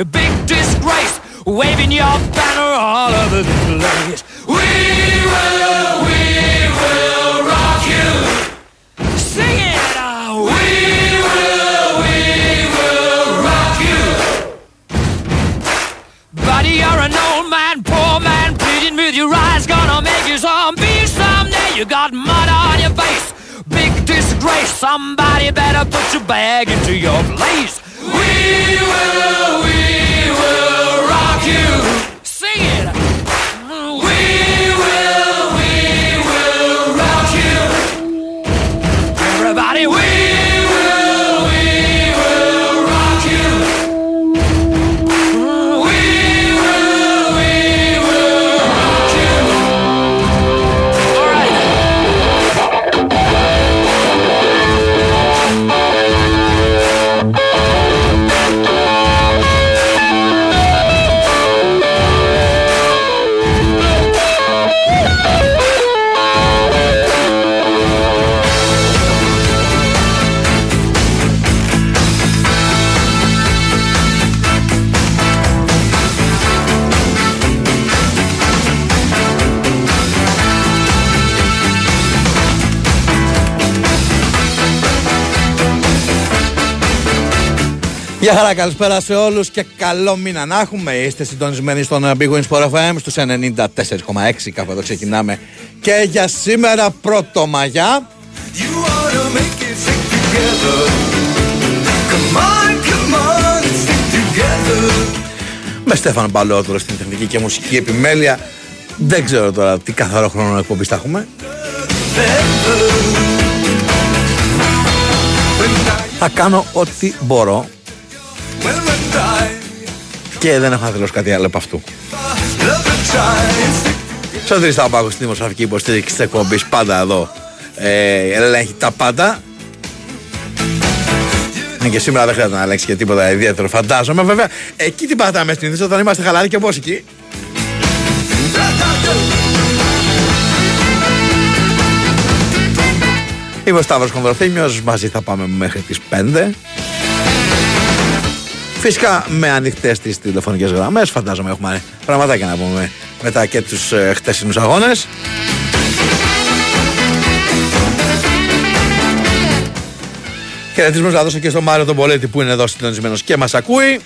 a big disgrace, waving your banner all over the place. We will, we will rock you. Sing it, we will, we will rock you. Buddy, you're an old man, poor man, pleading with your eyes, gonna make you someday. You got mud on your face, big disgrace. Somebody better put your bag into your place. We will, we you. Γεια χαρά, καλησπέρα σε όλους και καλό μήνα να έχουμε. Είστε συντονισμένοι στον ε, Big Wins Sport FM στους 94,6. Κάπου εδώ ξεκινάμε. Και για σήμερα πρώτο Μαγιά. You ought to make it stick together. Come on, come on, stick together. Με Στέφανο Παλαιότολο στην τεχνική και μουσική επιμέλεια. Δεν ξέρω τώρα τι καθαρό χρόνο εκπομπής θα έχουμε. Θα κάνω ό,τι μπορώ When we die, και δεν έχω να δηλώσω κάτι άλλο από αυτού. love and try. Stick Σαν τρει θα πάω στη δημοσιογραφική υποστήριξη της εκπομπής πάντα εδώ. Ε, ελέγχει τα πάντα. Ε, Και σήμερα δεν χρειάζεται να ελέγξει και τίποτα ιδιαίτερο, φαντάζομαι. Βέβαια, εκεί την πατάμε στην είδηση όταν είμαστε χαλαροί και πώ εκεί. Είμαι ο Σταύρος Κονδροθήμιος, μαζί θα πάμε μέχρι τις 5. Φυσικά με ανοιχτές τις τηλεφωνικές γραμμές. Φαντάζομαι έχουμε πραγματάκια να πούμε μετά και τους ε, χτεσινούς αγώνες. Χαιρετισμούς να δώσω και στον Μάριο τον Πολέτη που είναι εδώ συντονισμένος και μας ακούει.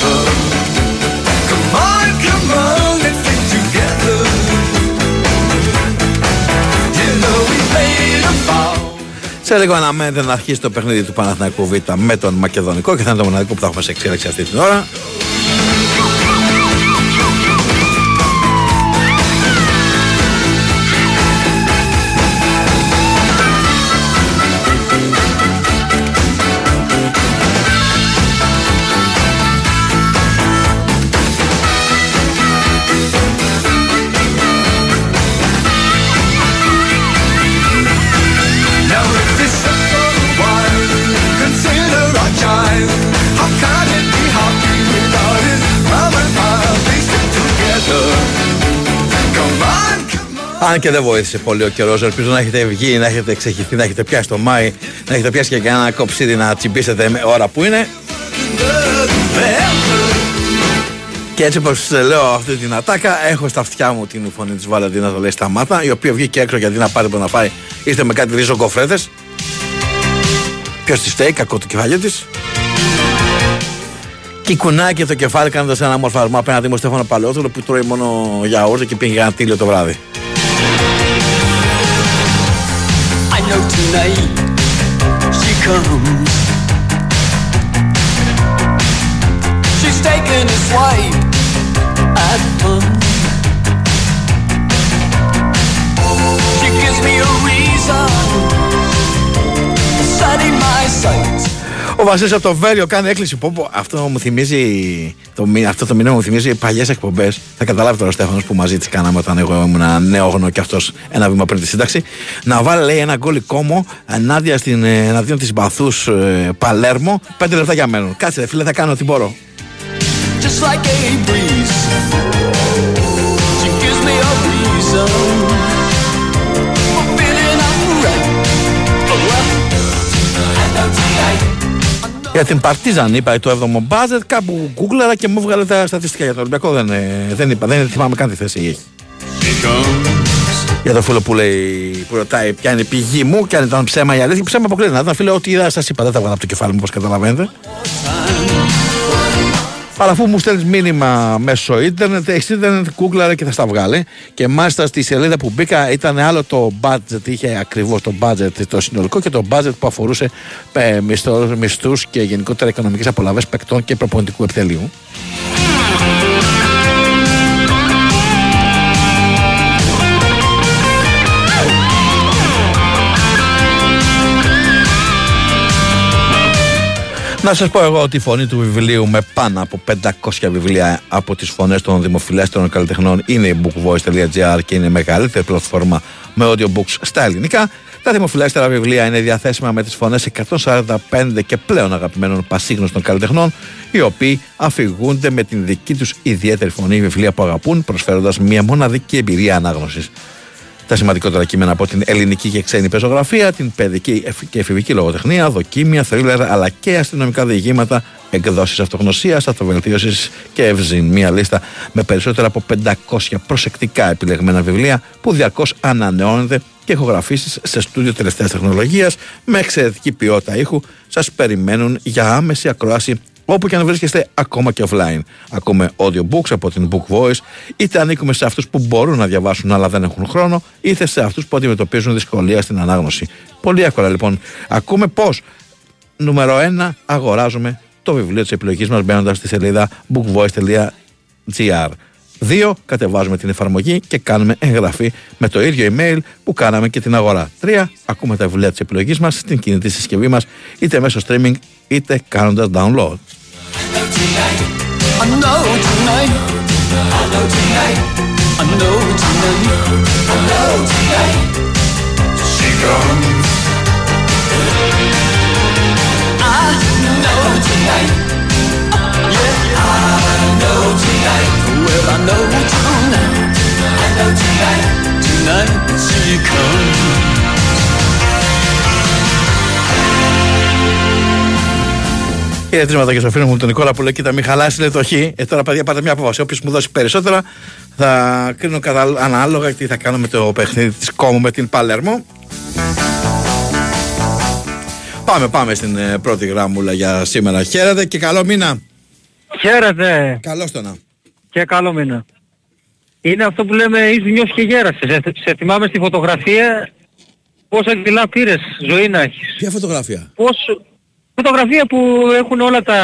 for Σε λίγο αναμένεται να αρχίσει το παιχνίδι του Παναθηναϊκού Β με τον Μακεδονικό και θα είναι το μοναδικό που θα έχουμε σε εξέλιξη αυτή την ώρα. Αν και δεν βοήθησε πολύ ο καιρός, ελπίζω να έχετε βγει, να έχετε εξεχηθεί, να έχετε πιάσει το Μάη, να έχετε πιάσει και κανένα κοψίδι να τσιμπήσετε με ώρα που είναι. Και έτσι όπως λέω αυτή την ατάκα, έχω στα αυτιά μου την φωνή της Βαλαντίνα το λέει σταμάτα, η οποία βγήκε έξω γιατί να πάρει που να πάει. Είστε με κάτι ρίζο κοφρέτε. Ποιος τη φταίει, κακό το κεφάλι της. Και κουνάει και το κεφάλι κάνοντας ένα μόρφο αρμά απέναντι μου Στέφανο Παλαιότολο που τρώει μόνο γιαούρτι και πήγε ένα τίλιο το βράδυ. I know tonight she comes. She's taking a swipe at fun. She gives me a reason. Sunny my sight. Ο Βασίλης από το Βέλιο κάνει έκκληση. Πω, πω, αυτό μου θυμίζει. Το, μη- αυτό το μηνύμα μου θυμίζει παλιές εκπομπές. Θα καταλάβει τώρα ο Στέφανος που μαζί της κάναμε όταν εγώ ήμουν νεόγνω και αυτός ένα βήμα πριν τη σύνταξη. Να βάλει, λέει, ένα γκολ κόμμο ενάντια στην, ε, εναντίον της Μπαθούς ε, Παλέρμο. Πέντε λεπτά για μένουν. Κάτσε, ρε φίλε, θα κάνω ό,τι μπορώ. just like a breeze. She gives me a reason Για την Παρτίζαν είπα το 7ο μπάζετ. Κάπου γκούγκλαρα και μου βγάλε τα στατιστικά για το Ολυμπιακό. Δεν, ε, δεν είπα, δεν θυμάμαι καν τι θέση έχει. She comes. Για το φίλο που λέει, που ρωτάει ποια είναι η πηγή μου και αν ήταν ψέμα ή αλήθεια. Ψέμα αποκλείται. Να ήταν φίλε, ό,τι είδα, σας είπα, δεν τα βγάλα από το κεφάλι μου, όπως καταλαβαίνετε. Αλλά αφού μου στέλνεις μήνυμα μέσω ίντερνετ, έχεις ίντερνετ, κούκλαρε και θα στα βγάλει. Και μάλιστα στη σελίδα που μπήκα ήταν άλλο το budget, είχε ακριβώς το budget το συνολικό και το budget που αφορούσε ε, μισθούς και γενικότερα οικονομικές απολαυέ παικτών και προπονητικού επιτελείου. Να σας πω εγώ ότι η φωνή του βιβλίου με πάνω από 500 βιβλία από τις φωνές των δημοφιλέστερων καλλιτεχνών είναι η bookvoice.gr και είναι η μεγαλύτερη πλατφόρμα με audiobooks στα ελληνικά. Τα δημοφιλέστερα βιβλία είναι διαθέσιμα με τις φωνές 145 και πλέον αγαπημένων πασίγνωστων καλλιτεχνών οι οποίοι αφηγούνται με την δική τους ιδιαίτερη φωνή βιβλία που αγαπούν προσφέροντας μια μοναδική εμπειρία ανάγνωσης τα σημαντικότερα κείμενα από την ελληνική και ξένη πεζογραφία, την παιδική εφ- και εφηβική λογοτεχνία, δοκίμια, θρίλερ αλλά και αστυνομικά διηγήματα, εκδόσεις αυτογνωσίας, αυτοβελτίωσης και ευζήν. Μία λίστα με περισσότερα από 500 προσεκτικά επιλεγμένα βιβλία που διαρκώς ανανεώνεται και ηχογραφήσεις σε στούντιο τελευταίας τεχνολογίας με εξαιρετική ποιότητα ήχου σας περιμένουν για άμεση ακρόαση όπου και αν βρίσκεστε ακόμα και offline. Ακούμε audiobooks από την Book Voice, είτε ανήκουμε σε αυτούς που μπορούν να διαβάσουν αλλά δεν έχουν χρόνο, είτε σε αυτούς που αντιμετωπίζουν δυσκολία στην ανάγνωση. Πολύ εύκολα λοιπόν. Ακούμε πώς νούμερο 1 αγοράζουμε το βιβλίο της επιλογής μας μπαίνοντας στη σελίδα bookvoice.gr 2. Κατεβάζουμε την εφαρμογή και κάνουμε εγγραφή με το ίδιο email που κάναμε και την αγορά. 3. Ακούμε τα βιβλία της επιλογής μας στην κινητή συσκευή μας είτε μέσω streaming είτε κάνοντας download. I know tonight. I know tonight. I know tonight. I know tonight. She comes. I know tonight. Yeah, I know tonight. Well, I know tonight. I know tonight. Tonight she comes. Χαιρετίσματα και στο φίλο μου τον Νικόλα που λέει: Κοίτα, μην χαλάσει λέει, το χ. Ε, τώρα, παιδιά, πάρτε μια απόφαση. Όποιος μου δώσει περισσότερα, θα κρίνω κατά, ανάλογα τι θα κάνω με το παιχνίδι της Κόμου με την Παλέρμο. Πάμε, πάμε στην ε, πρώτη γράμμουλα για σήμερα. Χαίρετε και καλό μήνα. Χαίρετε Καλώ το να. και καλό μήνα. Είναι αυτό που λέμε εις νιώσεις και γέρασες. Σε, σε θυμάμαι στη φωτογραφία πόσα κιλά πήρες ζωή να έχεις. Ποια φωτογραφία; Πόσο... Φωτογραφία που έχουν όλα τα...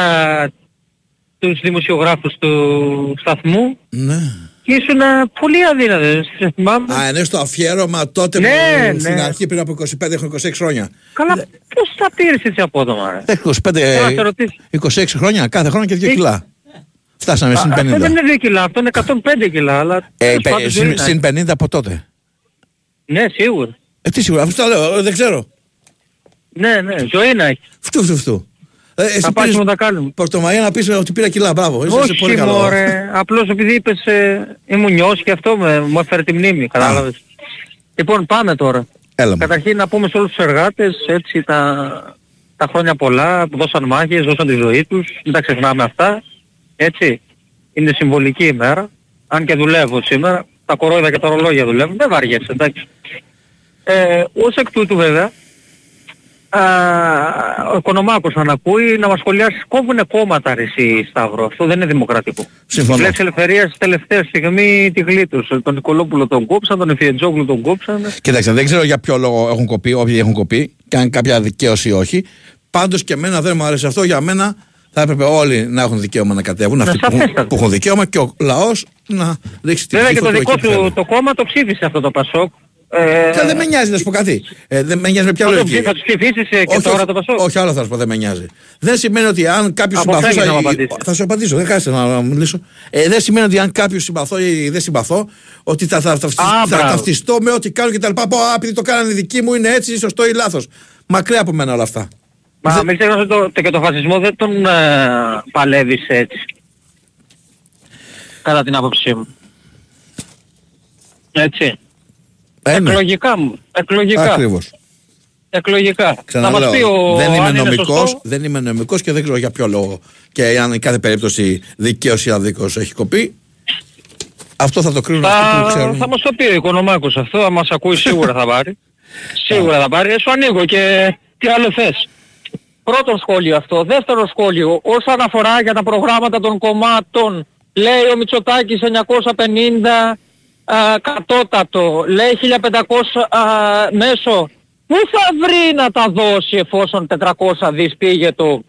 τους δημοσιογράφους του σταθμού Ναι. και ήσουν πολύ αδύνατος. Σε θυμάμαι. Α, είναι στο αφιέρωμα τότε Ναι, που ναι. στην αρχή πριν από 25 έχω 26 χρόνια. Καλά, πώς τα πήρες έτσι απότομα. ρε. Έχω 25, Θέλω να σε ρωτήσω. 26 χρόνια, κάθε χρόνο και 2 Ε, κιλά. Φτάσαμε συν Α, Αυτό 50. δεν είναι 2 κιλά, αυτό είναι 105 κιλά. Αλλά... Ε, τέλος πε- πάντων, συν, ζωή να συν 50 από τότε. έχεις. Ναι, σίγουρα. Ε, τι σίγουρα, αυτό το λέω, ε, δεν ξέρω. Ναι, ναι, ζωή να έχεις. Φτού, φτού, φτού. Ε, εσύ Θα πήρες πας τα κάνουμε. Πορτομαγία να πεις ότι πήρα κιλά, μπράβο. Είσαι, είσαι πολύ Όχι καλό. μωρέ, απλώς επειδή είπες ε, ήμουν νιώσει και αυτό με, μου έφερε τη μνήμη, κατάλαβες. Λοιπόν, πάμε τώρα. Έλα μου. Καταρχήν να πούμε σε όλους τους εργάτες, έτσι τα, τα χρόνια πολλά, που δώσαν μάχες, δώσαν τη ζωή τους, μην τα ξεχνάμε αυτά, έτσι. Είναι συμβολική ημέρα, αν και δουλεύω σήμερα, τα κορόιδα και τα ρολόγια δουλεύουν, δεν βαριέσαι, εντάξει. Ε, ως εκ τούτου βέβαια, α, ο Οικονομάκος αν ακούει να μας σχολιάσει κόβουνε κόμματα ρε εσύ Σταύρο. Αυτό δεν είναι δημοκρατικό. Συμφωνώ. Η Λέξη Ελευθερίας τελευταία στιγμή τη γλίτωσε. Τον Νικολόπουλο τον κόψαν, τον Εφιετζόγλου τον κόψαν. Κοίταξε, δεν ξέρω για ποιο λόγο έχουν κοπεί, όποιοι έχουν κοπεί, και αν κάποια δικαίωση ή όχι. Πάντως και εμένα δεν μου άρεσε αυτό. Για μένα θα έπρεπε όλοι να έχουν δικαίωμα να κατέβουν. Αυτοί που έχουν, σαφέστατα. που έχουν δικαίωμα και ο λαός να ρίξει τη Βέβαια ψήφο και το του δικό εκεί που του θέλει. το κόμμα το ψήφισε αυτό το Πασόκ. Ε, Και δεν με νοιάζει να σου πω κάτι. Ε, δεν με νοιάζει με ποια θα, το λογική. ψη- θα τους ψηφίσεις ε, και όχι, τώρα όχι, το Πασόκ. όχι, άλλο θα σου πω, δεν με νοιάζει. Δεν σημαίνει ότι αν κάποιος Αποφεύγεις συμπαθούσα. να μου απαντήσεις. Θα σου απαντήσω, δεν χρειάζεται να να μιλήσω. Ε, δεν σημαίνει ότι αν κάποιος συμπαθώ ή δεν συμπαθώ, ότι θα, θα, θα, Α, θα μπράβο. ταυτιστώ με ό,τι κάνω και τα λοιπά. Πω, α, επειδή το κάνανε δικοί μου είναι έτσι, σωστό ή λάθος. Μακριά από μένα όλα αυτά. Μα μην ξεχνάς ότι το, και το φασισμό δεν τον ε, παλεύεις έτσι. Κατά την άποψή μου. Έτσι. Ε, ναι. Εκλογικά μου. Εκλογικά. Ακριβώς. Εκλογικά. Θα μας Ξαναλέω, πει ο, δεν είμαι αν είναι νομικός, σωστός; δεν είμαι νομικός και δεν ξέρω για ποιο λόγο. Και αν in κάθε περίπτωση δικαίως ή αδίκως έχει κοπεί, αυτό θα το κρίνουν αυτοί που Θα, ξέρουν. θα μας το πει ο Οικονομάκος αυτό, αν μας ακούει σίγουρα θα πάρει. σίγουρα θα πάρει. Ε, σου ανοίγω και τι άλλο θες. Πρώτο σχόλιο αυτό. Δεύτερο σχόλιο. Όσον αφορά για τα προγράμματα των κομμάτων, λέει ο Μητσοτάκης 950 α, κατώτατο, λέει 1500 α, μέσο. Πού θα βρει να τα δώσει εφόσον 400 δις πήγε το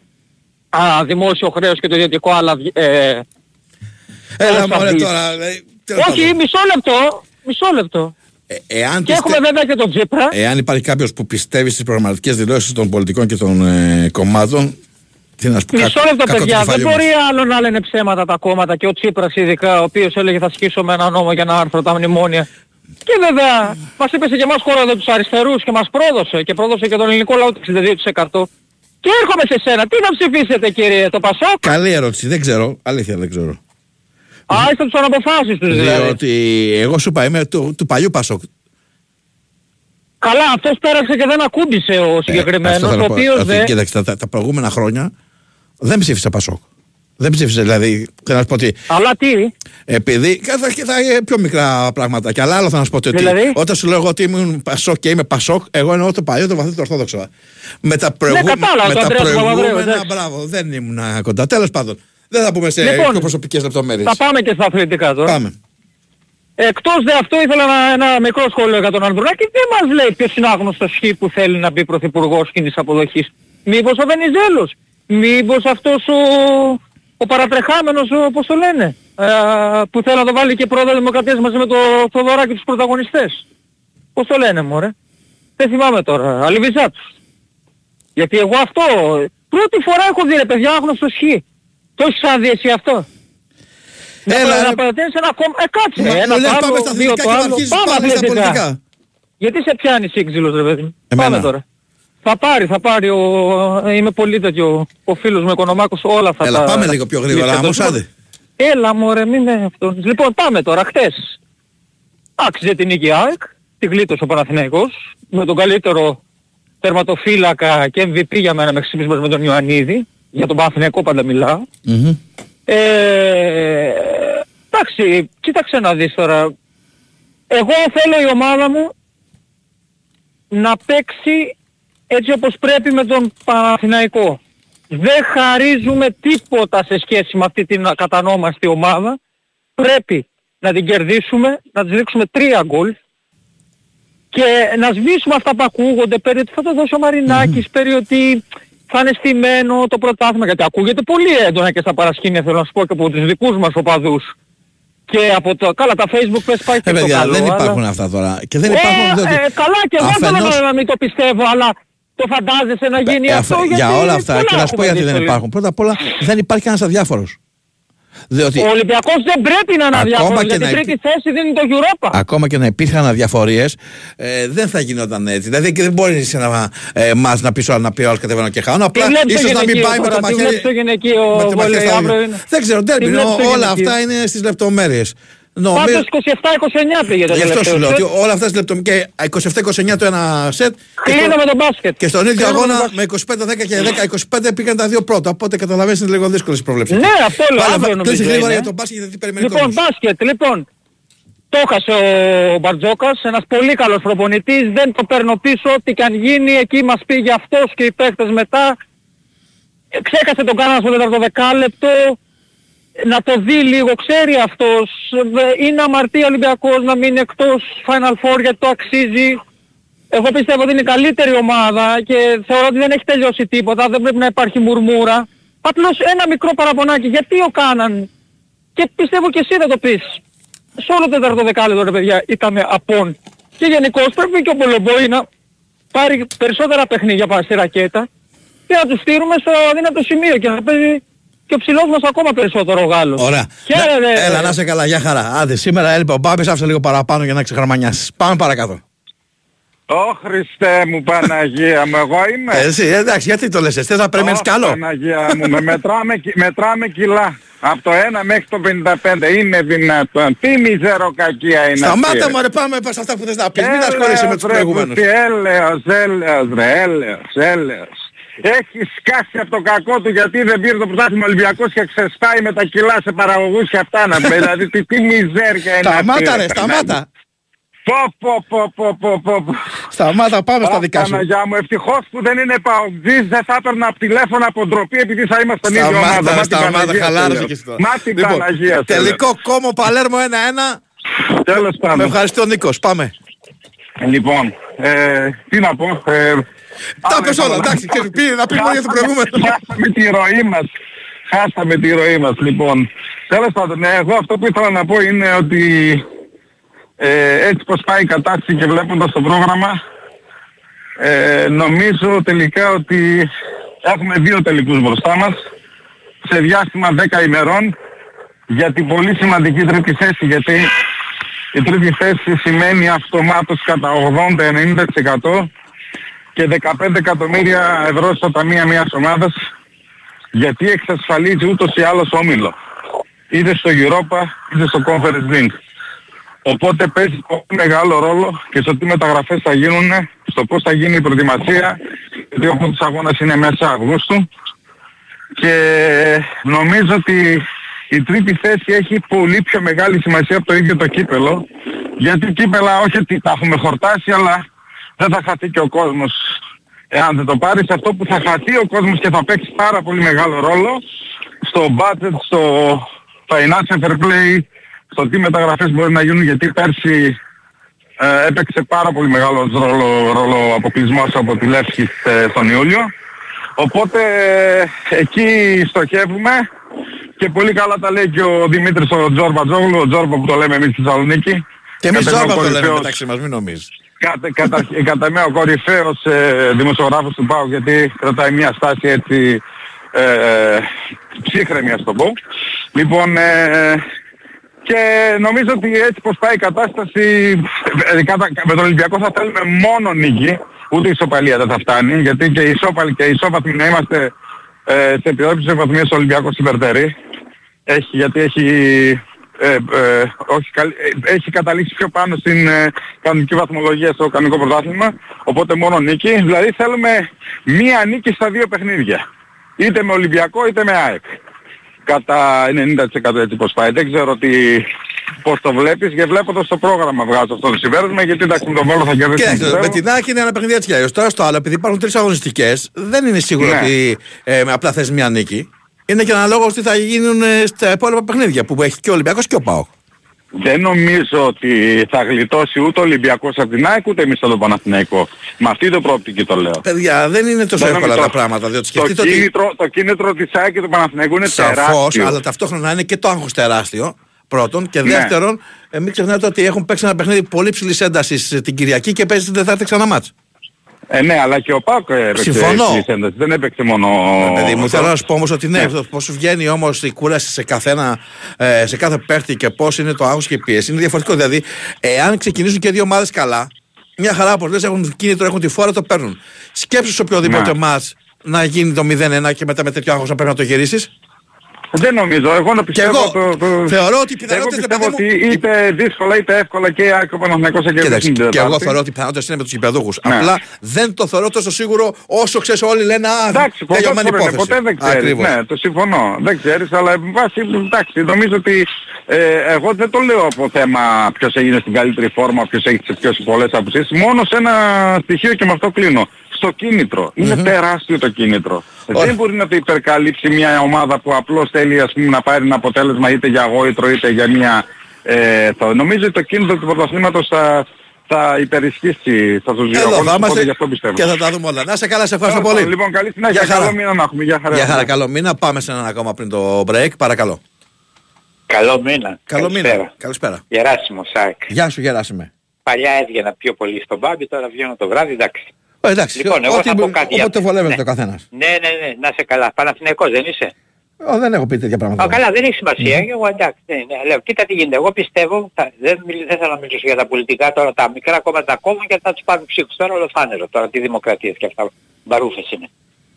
α, δημόσιο χρέος και το ιδιωτικό άλλα ε, Έλα θα μωρέ βρεις. τώρα. δηλαδή, τέλος όχι, πάντων. μισό λεπτό. Μισό λεπτό. Ε, εάν, Και πιστε- έχουμε βέβαια και τον Τζίπρα. εάν υπάρχει κάποιος που πιστεύει στις προγραμματικές δηλώσεις των πολιτικών και των ε, κομμάτων, τι να σου πω. Μισό κα- λεπτό κακό το παιδιά. Δεν κεφάλι μας. μπορεί άλλο να λένε ψέματα τα κόμματα και ο Τσίπρας ειδικά, ο οποίος έλεγε θα σκίσω με ένα νόμο για να άρθρο τα μνημόνια. Και βέβαια, μας είπε και εμάς χώρα εδώ τους αριστερούς και μας πρόδωσε και πρόδωσε και τον ελληνικό λαό το 62%. Και έρχομαι σε σένα. Τι να ψηφίσετε κύριε το Πασόκ; Καλή ερώτηση, δεν ξέρω. Αλήθεια δεν ξέρω. Α, είστε τους αναποφάσεις τους δηλαδή. Διότι εγώ σου είπα, είμαι του, του παλιού Πασόκ. Καλά, αυτός πέρασε και δεν ακούμπησε ο Ε, συγκεκριμένος, αυτό θέλω ο να πω. οποίος Ότι, δεν... Κοίταξε, τα, τα, τα προηγούμενα χρόνια δεν ψήφισα Πασόκ. Δεν ψήφισα, δηλαδή, θέλω να σου πω ότι Αλλά τι, επειδή. Κατά και τα ε, πιο μικρά πράγματα. Και άλλα άλλο θα να σου πω ότι Δηλαδή; όταν σου λέω εγώ ότι ήμουν Πασόκ και είμαι Πασόκ, εγώ εννοώ το παλιό, το βαθύτερο Ορθόδοξο. Με τα, προηγού... Ναι, κατάλαβα, με το τα Ανδρέας Παπανδρέου, προηγούμενα, εντάξει. μπράβο, δεν ήμουν κοντά. Τέλος πάντων, δεν θα πούμε σε Λοιπόν, πιο προσωπικές λεπτομέρειες. θα πάμε και στα αθλητικά τώρα. Πάμε. Εκτός δε αυτού ήθελα ένα, ένα μικρό σχόλιο για τον Ανδρουλάκη. Δεν μας λέει ποιος είναι άγνωστος χ που θέλει να μπει πρωθυπουργός κοινής αποδοχής. Μήπως ο Βενιζέλος; Μήπως αυτός ο, ο παρατρεχάμενος, ο, πώς το λένε, ε, που θέλει να το βάλει και πρόεδρο Δημοκρατίας μαζί με το Θοδωράκη τους πρωταγωνιστές. Πώς το λένε μωρέ. Δεν θυμάμαι τώρα. Αλιβιζάτους. Γιατί εγώ αυτό, πρώτη φορά έχω δει ρε παιδιά άγνωστος χ. Το έχεις ξαναδεί εσύ αυτό; Έλα, να, ρε. να παρατείνεις ένα κόμμα. Ε, κάτσε. Ναι, ένα μου λες, το πάμε άλλο, στα δύο αθλητικά το και άλλο. αρχίζεις Πάμε πάλι στα αθλητικά. πολιτικά. Γιατί σε πιάνει σύγκζηλος ρε παιδί μου; Εμένα. Πάμε τώρα. Θα πάρει, θα πάρει. Ο... Είμαι πολύ τέτοιο. Ο φίλος μου Οικονομάκος όλα θα Έλα, τα... πάμε λίγο πιο γρήγορα, λύσει όμως, εδώ. άντε. Έλα μωρέ, μην είναι αυτός. Λοιπόν, πάμε τώρα. Χτες. Άξιζε την νίκη ΑΕΚ. Τη γλίτωσε ο Παναθηναϊκός. Με τον καλύτερο τερματοφύλακα και MVP για μένα μέχρι στιγμής με τον Ιωαννίδη. Για τον Παναθηναϊκό πάντα μιλάω. Μμμ. Ε, εντάξει, κοίταξε να δεις τώρα. Εγώ θέλω η ομάδα μου να παίξει έτσι όπως πρέπει με τον Παναθηναϊκό. Δεν χαρίζουμε τίποτα σε σχέση με αυτή την κατανόμαστη ομάδα. Πρέπει να την κερδίσουμε, να της ρίξουμε τρία γκολ και να σβήσουμε αυτά που ακούγονται περί ότι θα το δώσει ο Μαρινάκης, περί ότι θα είναι στημένο το πρωτάθλημα, γιατί ακούγεται πολύ έντονα και στα παρασκήνια θέλω να σου πω και από τους δικούς μας οπαδούς. Και από το... Καλά, τα facebook πες πάει και Ε, το παιδιά, καλό, δεν αλλά- υπάρχουν αυτά τώρα. Και δεν υπάρχουν. ε, διότι ε, καλά και εγώ δεν αφενός- θέλω να μην το πιστεύω, αλλά το φαντάζεσαι να γίνει Ε, αυτό αφ- γιατί για όλα αυτά, πολλά και να σου πω έχουμε γιατί δει δεν στο υπάρχουν. Πρώτα απ' όλα, δεν υπάρχει κανένας αδιάφορος. Διότι Ο Ολυμπιακός δεν πρέπει να είναι Ακόμα αδιάφορος, και γιατί να την τρίτη υπή- θέση δίνει το Europa. ακόμα και να υπήρχαν αδιαφορίες, ε, δεν θα γινόταν έτσι. Δηλαδή και δεν μπορεί σε ένα ε, μας να πεις να πει όλο κατεβαίνω και χάνω. Απλά Τι βλέπεις ίσως στο να μην γυναικείο πάει με το τώρα, τι μαχαίρι. βλέπεις στο γυναικείο με το μαχαίρι βόλεϊ, στα αύριο ίδια. είναι. Δεν ξέρω, Τι ντέρμπι. βλέπεις στο Όλα γυναικείο; αυτά είναι στις λεπτομέρειες. Πάντως 27-29 πήγε το Γι' αυτό τελευταίο σου λέω σετ. ότι όλα αυτά στις λεπτομέρειες. Και 27-29 το ένα σετ. και Κλείνω στο- με τον μπάσκετ. Και στον ίδιο Κλείνω με τον αγώνα μπάσκετ. με 25-10 και 10-25 πήγαν τα δύο πρώτα. Οπότε καταλαβαίνεις είναι λίγο δύσκολες οι προβλέψεις. Ναι, αυτό λέω, Βάλε, αύριο κλείσε νομίζω γρήγορα είναι. για τον μπάσκετ γιατί περιμένει Λοιπόν, κόσμος. μπάσκετ, λοιπόν. Το έχασε ο Μπαρτζόκας, ένας πολύ καλός προπονητής, δεν το παίρνω πίσω, ό,τι και αν γίνει, εκεί μας πήγε αυτός και οι παίχτες μετά. Ε, Ξέχασε τον κάνανε στο τέταρτο δεκάλεπτο, να το δει λίγο, ξέρει αυτός, Ε, είναι αμαρτία Ολυμπιακός να μείνει εκτός Final Four γιατί το αξίζει. Εγώ πιστεύω ότι είναι η καλύτερη ομάδα και θεωρώ ότι δεν έχει τελειώσει τίποτα, δεν πρέπει να υπάρχει μουρμούρα. Απλώς ένα μικρό παραπονάκι, γιατί ο Κάναν; Και πιστεύω και εσύ θα το πεις. Σε όλο το τέταρτο δεκάλεπτο ρε παιδιά ήταν απόν Και γενικώς πρέπει και ο Μπολομπόη να πάρει περισσότερα παιχνίδια πάνω στη ρακέτα και να τους στείλουμε στο αδύνατο σημείο και να παίζει και ο ψηλός μας ακόμα περισσότερο ο Γάλλος. Ωραία. Χαίρετε. Να- Έλα, να σε καλά, για χαρά. Άντε, σήμερα έλειπε ο Μπάμπης, άφησε λίγο παραπάνω για να ξεχαρμανιάσεις. Πάμε παρακάτω. Ω Χριστέ μου Παναγία μου, εγώ είμαι. Ε, Εσύ, εντάξει, γιατί το λες, εσύ θες να περιμένεις Ω, κι άλλο. Παναγία μου, με μετράμε, κι- μετράμε κιλά. Από το 1 μέχρι το 55 είναι δυνατόν. Τι μιζεροκακία είναι Σταμάτα αυτή, μου, ρε, πάμε σε αυτά που θες να πεις. Μην Έλεος, ασχολείσαι με τους ρε, προηγούμενους. κουτί, Έλεος, έλεος, ρε, έλεος, έλεος. Έχει σκάσει από το κακό του γιατί δεν πήρε το πρωτάθλημα Ολυμπιακός και ξεσπάει με τα κιλά σε παραγωγούς και αυτά να πει. δηλαδή τι, τι μιζέρια είναι αυτή. Σταμάτα, ρε, Παναγία. σταμάτα. Πω, πω, πω, πω, πω, πω, πω. Σταμάτα, πάμε στα Αχ, δικά σου. Παναγιά μου, ευτυχώς που δεν είναι παουτζής, δεν θα έπαιρνα τηλέφωνο από ντροπή επειδή θα ήμασταν ίδια ομάδα. Σταμάτα, ρε, Μα την σταμάτα, Παναγία χαλάρωσε σου και λέω. εσύ τώρα. Μα την Λοιπόν, Παναγία σου Τελικό κόμμα Παλέρμο 1-1. λέω. Τέλος Με πάντων. ευχαριστώ Νίκος, πάμε. Λοιπόν, ε, τι να πω. Ε, Τα πάμε πες όλα, τώρα. εντάξει, ξέρεις, πήγε να πει μόνο για το προηγούμενο. Χάσαμε τη ροή μας. Χάσαμε τη ροή μας, λοιπόν. Τέλος πάντων, ε, εγώ αυτό που ήθελα να πω είναι ότι ε, έτσι πως πάει η κατάσταση και βλέποντας το πρόγραμμα, ε, νομίζω τελικά ότι έχουμε δύο τελικούς μπροστά μας σε διάστημα 10 ημερών για την πολύ σημαντική τρίτη θέση γιατί η τρίτη θέση σημαίνει αυτομάτως κατά 80-90% και 15 εκατομμύρια ευρώ στα ταμεία μιας ομάδας γιατί εξασφαλίζει ούτως ή άλλως όμιλο είτε στο Europa είτε στο Conference League. Οπότε παίζει πολύ μεγάλο ρόλο και στο τι μεταγραφές θα γίνουν, στο πώς θα γίνει η προετοιμασία, γιατί ο πρώτος αγώνας είναι μέσα Αυγούστου και νομίζω ότι η τρίτη θέση έχει πολύ πιο μεγάλη σημασία από το ίδιο το κύπελο γιατί κύπελα όχι ότι τα έχουμε χορτάσει αλλά δεν θα χαθεί και ο κόσμος εάν δεν το πάρεις αυτό που θα χαθεί ο κόσμος και θα παίξει πάρα πολύ μεγάλο ρόλο στο budget, στο financial fair play στο τι μεταγραφές μπορεί να γίνουν γιατί πέρσι ε, έπαιξε πάρα πολύ μεγάλο ρόλο, ρόλο ο αποκλεισμός από τη Λεύσκη ε, στον Ιούλιο οπότε ε, εκεί στοχεύουμε και πολύ καλά τα λέει και ο Δημήτρης ο Τζόρμπα Τζόγλου, ο Τζόρμπα που το λέμε εμείς στη Θεσσαλονίκη. Και εμείς Κατά Τζόρμπα το λέμε κορυφαίος- μεταξύ μας, μην νομίζεις. Κατά, κατά, κατά με ο κορυφαίος ε, δημοσιογράφος του ΠΑΟ γιατί κρατάει μια στάση έτσι ε, ε, ψύχρεμη ας το πω. Λοιπόν, ε, και νομίζω ότι έτσι πως πάει η κατάσταση ε, κατά- με τον Ολυμπιακό θα θέλουμε μόνο νίκη, ούτε η ισοπαλία δεν θα φτάνει γιατί και η ισόπαλη και η ισόπαθμη να είμαστε ε, σε επιδόσεις βαθμίες ο Ολυμπιακός υπερτερεί. Έχει, γιατί έχει, ε, ε, όχι, καλ- ε, έχει καταλήξει πιο πάνω στην ε, κανονική βαθμολογία στο κανονικό πρωτάθλημα, οπότε μόνο νίκη. Δηλαδή θέλουμε μία νίκη στα δύο παιχνίδια. Είτε με Ολυμπιακό είτε με ΑΕΚ. Κατά 90% έτσι πως πάει. Δεν ξέρω τι, πώς το βλέπεις και βλέποντας το πρόγραμμα βγάζω αυτό το συμπέρασμα γιατί εντάξει με τον Βόλο θα κερδίσει. Κοίταξε, πιστεύω. με την Άκη είναι ένα παιχνίδι έτσι κι αλλιώς. Τώρα στο άλλο, επειδή υπάρχουν τρεις αγωνιστικές, δεν είναι σίγουρο Ναι. ότι ε, με απλά θες μια νίκη. Είναι και αναλόγως τι θα γίνουν ε, στα υπόλοιπα παιχνίδια που έχει και ο Ολυμπιακός και ο ΠΑΟΚ. Δεν νομίζω ότι θα γλιτώσει ούτε ο Ολυμπιακός από την ΑΕΚ ούτε εμείς από τον Παναθηναϊκό. Με αυτή την προοπτική το λέω. Παιδιά, δεν είναι τόσο Δεν εύκολα νομίζω. τα πράγματα. Διότι Το σκεφτείτε ότι κίνητρο, το κίνητρο της ΑΕΚ και του Παναθηναϊκού είναι σαφώς, τεράστιο. αλλά ταυτόχρονα είναι και το άγχος τεράστιο. Πρώτον. Και Ναι. δεύτερον, ε, μην ξεχνάτε ότι έχουν παίξει ένα παιχνίδι πολύ ψηλής έντασης την Κυριακή και παίζει την Τετάρτη ξανά μάτς. Ε, ναι, αλλά και ο Πάκο έπαιξε Συμφωνώ. στις ένταση. Δεν έπαιξε μόνο... Παιδί μου, αυτό. θέλω να σου πω όμως ότι ναι, πώς βγαίνει όμως η κούραση σε, καθένα, ε, σε κάθε παίχτη και πώς είναι το άγχος και η πίεση είναι διαφορετικό. Δηλαδή, εάν ξεκινήσουν και δύο ομάδες καλά, μια χαρά όπω λες, έχουν κίνητρο, έχουν τη φόρα, το παίρνουν. Σκέψου σε οποιοδήποτε Ναι. μάτς να γίνει το 0-1 και μετά με τέτοιο άγχος να πρέπει να το γυρίσεις; Δεν νομίζω. Εγώ να Και πιστεύω... εγώ το, το... θεωρώ ότι οι Εγώ πιθανότητες, πιστεύω παιδί μου. ότι είτε δύσκολα είτε εύκολα και η ΑΕΚ και ο Παναθηναϊκός θα κερδίσει Κοίταξε, την και εγώ Τετάρτη. θεωρώ ότι οι πιθανότητες είναι με τους γηπεδούχους. Ναι. Απλά δεν το θεωρώ τόσο σίγουρο όσο ξέρεις όλοι λένε Α, Εντάξει, ποτέ, τελειωμένη ποτέ, υπόθεση. ποτέ δεν ξέρεις. Ακριβώς. Ναι, το συμφωνώ. Δεν ξέρεις, αλλά εν βάση, εντάξει, νομίζω ότι ε, εγώ δεν το λέω από θέμα ποιος έγινε στην καλύτερη φόρμα, ποιος έχει τις πιο πολλές απουσίες. Μόνο σε ένα στοιχείο και με αυτό κλείνω. Στο κίνητρο. Είναι τεράστιο το κίνητρο. Ωραία. Δεν μπορεί να το υπερκαλύψει μια ομάδα που απλώς θέλει ας πούμε, να πάρει ένα αποτέλεσμα είτε για γόητρο είτε για μια... Ε, το, νομίζω ότι το κίνητρο του πρωταθλήματος θα, θα υπερισχύσει, θα τους Εδώ θα οπότε είμαστε γι' αυτό πιστεύω. και θα τα δούμε όλα. Να σε καλά, σε ευχαριστώ Τέλος πολύ. πάντων, Λοιπόν, καλή συνέχεια. Γεια χαρά. Καλό μήνα να έχουμε. Γεια χαρά. Γεια χαρά, καλό μήνα. Πάμε σε έναν ακόμα πριν το break. Παρακαλώ. Καλό μήνα. Καλό Καλησπέρα. μήνα. Καλησπέρα. Γεράσιμο Σάκ. Γεια σου, Γεράσιμε. παλιά έβγαινα πιο πολύ στον μπάμπι, τώρα βγαίνω το βράδυ, εντάξει. Ε, εντάξει, Λοιπόν, εγώ ό,τι θα πω μπο- κάτι για- Όποτε βολεύεται Ναι. ο καθένας. Ναι, ναι, ναι, να είσαι καλά. Παναθηναϊκός δεν είσαι; Δεν έχω πει τέτοια πράγματα. Α, καλά, δεν έχει σημασία. Εγώ εντάξει, ναι, ναι, λέω, κοίτα τι γίνεται. Εγώ πιστεύω, θα, δεν, μιλ- δεν θέλω να μιλήσω για τα πολιτικά τώρα, τα μικρά κόμματα ακόμα και θα τους πάρουν ψήφους. Τώρα ολοφάνερο, τώρα τι δημοκρατίες και αυτά μπαρούφες είναι.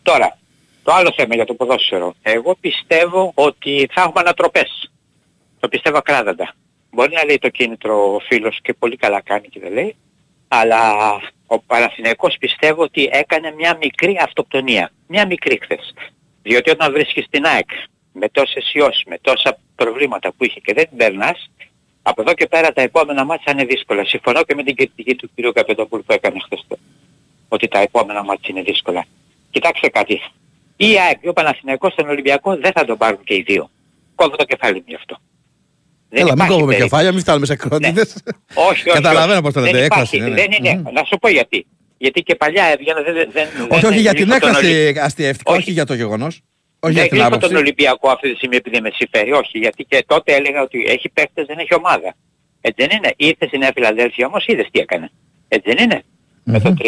Τώρα, το άλλο θέμα για το ποδόσφαιρο. Εγώ πιστεύω ότι θα έχουμε ανατροπές. Το πιστεύω ακράδαντα. Μπορεί να λέει το κίνητρο ο φίλος και πολύ καλά κάνει και δεν λέει, αλλά ο Παναθηναϊκός πιστεύω ότι έκανε μια μικρή αυτοκτονία. Μια μικρή χθες. Διότι όταν βρίσκεις την ΑΕΚ με τόσες ιώσεις, με τόσα προβλήματα που είχε και δεν την περνάς, από εδώ και πέρα τα επόμενα μάτια είναι δύσκολα. Συμφωνώ και με την κριτική του κ. Καπετοπούλου που έκανε χθες το. Ότι τα επόμενα μάτια είναι δύσκολα. Κοιτάξτε κάτι. Η ΑΕΚ και ο Παναθηναϊκός στον Ολυμπιακό δεν θα τον πάρουν και οι δύο. Κόβω το κεφάλι μου γι' αυτό. Δεν Έλα, μην υπάρχει κόβουμε περίπτωση. κεφάλια, μην στάλουμε σε ακρότητε. Όχι, όχι. Καταλαβαίνω όχι. πώς το Δεν λέτε, υπάρχει. έκφραση. ναι, ναι. Δεν είναι. Μμμ. Να σου πω γιατί. Γιατί και παλιά έβγαινα δεν... δεν Όχι, δεν όχι για την λύσω τον έκφραση Ολυ- αστιευτικά, Όχι. όχι για το γεγονός. Όχι για Δεν την κλείσω τον άποψη. Ολυμπιακό αυτή τη στιγμή επειδή με συμφέρει. Όχι, γιατί και τότε έλεγα ότι έχει παίχτες, δεν έχει ομάδα. Έτσι δεν είναι. Ήρθε στη Νέα Φιλαδέλφια όμως, είδες τι έκανε. Έτσι δεν είναι. Με το 3-1.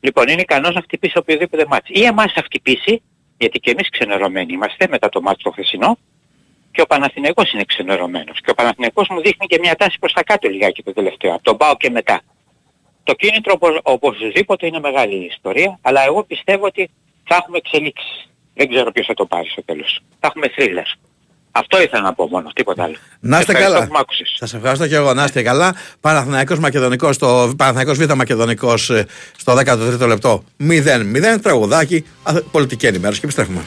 Λοιπόν, είναι ικανός να χτυπήσει οποιοδήποτε μάτς. Ή εμάς θα χτυπήσει, γιατί και εμείς ξενερωμένοι είμαστε μετά το μάτς το χθεσινό, και ο Παναθηναϊκός είναι ξενερωμένος. Και ο Παναθηναϊκός μου δείχνει και μια τάση προς τα κάτω λιγάκι το τελευταίο. Από τον πάω και μετά. Το κίνητρο οπο- οπωσδήποτε είναι μεγάλη η ιστορία, αλλά εγώ πιστεύω ότι θα έχουμε εξελίξεις. Δεν ξέρω ποιος θα το πάρει στο τέλος. Θα έχουμε thriller. Αυτό ήθελα να πω μόνο, τίποτα άλλο. Να είστε Ευχαριστώ καλά. που μ' άκουσες. Σας ευχαριστώ και εγώ. Να είστε καλά. Παναθηναϊκός Μακεδονικός στο Παναθηναϊκός Β' Μακεδονικός ε, στο 13ο λεπτό 0-0. Τραγουδάκι. α, Πολιτική ενημέρωση και επιστρέφουμε.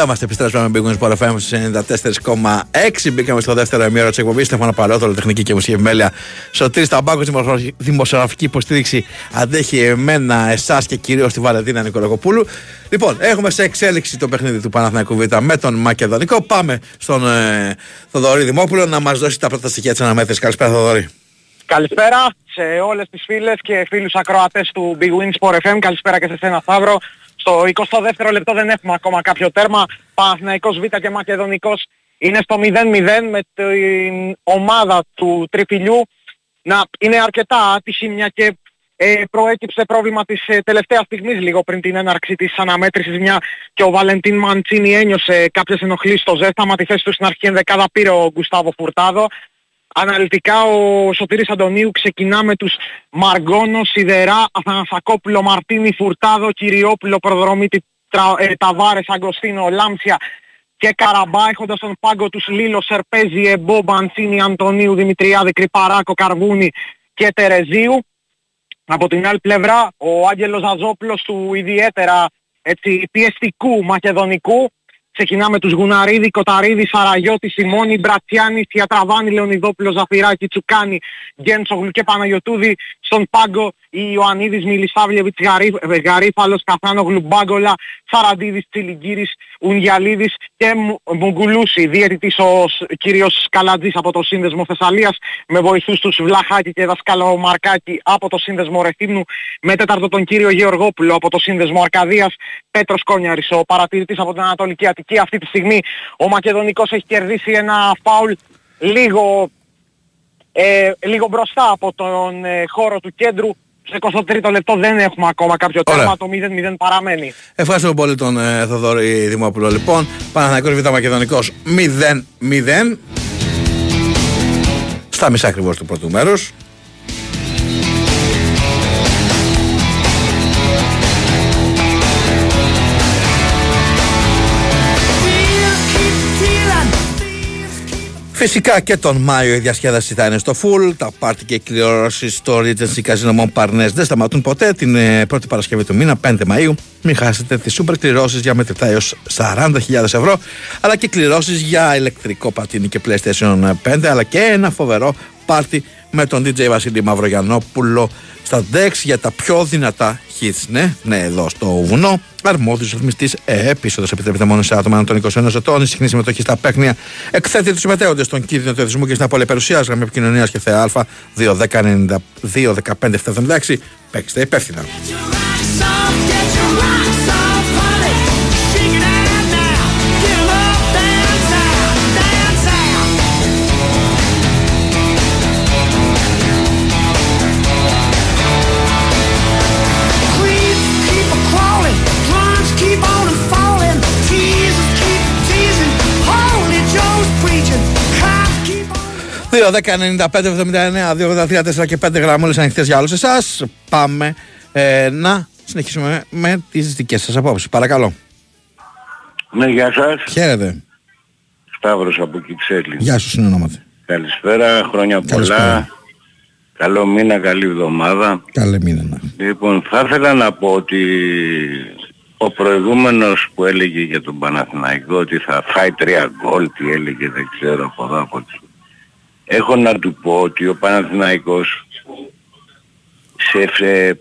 Εδώ είμαστε, επιστρέψαμε με Big Wings Sport FM στους 94,6. Μπήκαμε στο δεύτερο ημίρο της εκπομπής. Στέφανα Παλαιότολο, τεχνική και μουσική επιμέλεια. Σωτήρης Ταμπάκος, δημοσιογραφική υποστήριξη. Αντέχει εμένα, εσάς και κυρίως τη Βαλεντίνα Νικολακοπούλου. Λοιπόν, έχουμε σε εξέλιξη το παιχνίδι του Παναθηναϊκού Β με τον Μακεδονικό. Πάμε στον ε, Θοδωρή Δημόπουλο να μας δώσει τα πρώτα στοιχεία της αναμέτρησης. Καλησπέρα, Θοδωρή. Καλησπέρα σε όλες τις φίλες και φίλους ακροατές του Big Win Sport FM. Καλησπέρα και σε σένα Σταύρο. Στο 22ο λεπτό δεν έχουμε ακόμα κάποιο τέρμα. Παναθηναϊκός Β και Μακεδονικός είναι στο 0-0 με την ομάδα του Τριφυλιού. Να είναι αρκετά άτυχη μια και ε, προέκυψε πρόβλημα της ε, τελευταίας στιγμής λίγο πριν την έναρξη της αναμέτρησης. Μια και ο Βαλεντίν Μαντσίνη ένιωσε κάποιες ενοχλήσεις στο ζέσταμα. Τη θέση του στην αρχική ενδεκάδα πήρε ο Γκουστάβο Φουρτάδο Αναλυτικά ο Σωτήρης Αντωνίου ξεκινά με τους Μαργόνο, Σιδερά, Αθανασακόπουλο, Μαρτίνη, Φουρτάδο, Κυριόπουλο, Προδρομίτη, Τρα, ε, Ταβάρες, Αγκοστίνο, Λάμψια και Καραμπά έχοντας τον πάγκο τους Λίλο, Σερπέζι, Εμπό, Μπαντσίνη, Αντωνίου, Δημητριάδη, Κρυπαράκο, Καρβούνη και Τερεζίου. Από την άλλη πλευρά ο Άγγελος Ζαζόπουλος του ιδιαίτερα έτσι, πιεστικού μακεδονικού Ξεκινάμε τους Γουναρίδη, Κοταρίδη, Σαραγιώτη, Σιμώνη, Μπρατσιάνη, Θιατραβάνη, Λεωνιδόπουλο, Ζαφυράκη, Τσουκάνη, Γκέντσογλου και Παναγιωτούδη. Στον πάγκο η Ιωαννίδης, Μιλισάβλιεβιτς, Γαρίφαλος, Καθάνογλου, Μπάγκολα, Σαραντίδης, Τσιλιγκύρης, Ουγγιαλίδης και Μουγκουλούση. Διαιτητής ο κύριος Καλατζής από το Σύνδεσμο Θεσσαλίας με βοηθούς τους Βλαχάκη και Δασκάλο Μαρκάκη από το Σύνδεσμο Ρεθύμνου με τέταρτο τον κύριο Γεωργόπουλο από το Σύνδεσμο Αρκαδίας Πέτρος Κόνιαρης ο παρατηρητής από την Ανατολική Αττική αυτή τη στιγμή ο Μακεδονικός έχει κερδίσει ένα φάουλ λίγο, ε, λίγο μπροστά από τον ε, χώρο του κέντρου στο 23ο λεπτό δεν έχουμε ακόμα κάποιο Ωραία. τέρμα, το 0-0 παραμένει. Ευχαριστώ πολύ τον ε, Θοδωρή Δημόπουλο. Λοιπόν, Παναθηναϊκός Β' Μακεδονικός 0-0. Στα μισά ακριβώς του πρώτου μέρους. Φυσικά και τον Μάιο η διασκέδαση θα είναι στο full. Τα πάρτι και οι κληρώσει στο Regency Casino Montparnasse δεν σταματούν ποτέ. Την ε, πρώτη Παρασκευή του μήνα, 5 Μαου, μην χάσετε τις σούπερ κληρώσεις για μετρητά έως 40.000 ευρώ. Αλλά και κληρώσεις για ηλεκτρικό πατίνι και PlayStation 5. Αλλά και ένα φοβερό πάρτι με τον DJ Βασίλη Μαυρογιανόπουλο στα DEX για τα πιο δυνατά hits. Ναι, ναι, εδώ στο βουνό. Αρμόδιος ρυθμιστής επίσοδο επιτρέπεται μόνο σε άτομα των 21 ετών. Η συχνή συμμετοχή στα παίχνια εκθέτει τους συμμετέχοντες στον κίνδυνο του εθισμού και στην απώλεια περιουσίας. Γραμμή επικοινωνίας και ΘΑ 2-10-92-15-76. Παίξτε υπεύθυνα. 2-10-95-79-2-83-4 και 5 γραμμούλες ανοιχτές για όλους εσάς. Πάμε ε, να συνεχίσουμε με τις δικές σας απόψεις. Παρακαλώ. Ναι, γεια σας. Χαίρετε. Σταύρος από Κυψέλη. Γεια σου, συνονόματι. Καλησπέρα, χρόνια Καλησπέρα. πολλά. Καλό μήνα, καλή εβδομάδα. Καλή μήνα. να. Λοιπόν, θα ήθελα να πω ότι ο προηγούμενος που έλεγε για τον Παναθηναϊκό ότι θα φάει τρία γκολ, τι έλεγε, δεν ξέρω από εδώ από εκεί. Έχω να του πω ότι ο Παναθηναϊκός σε, σε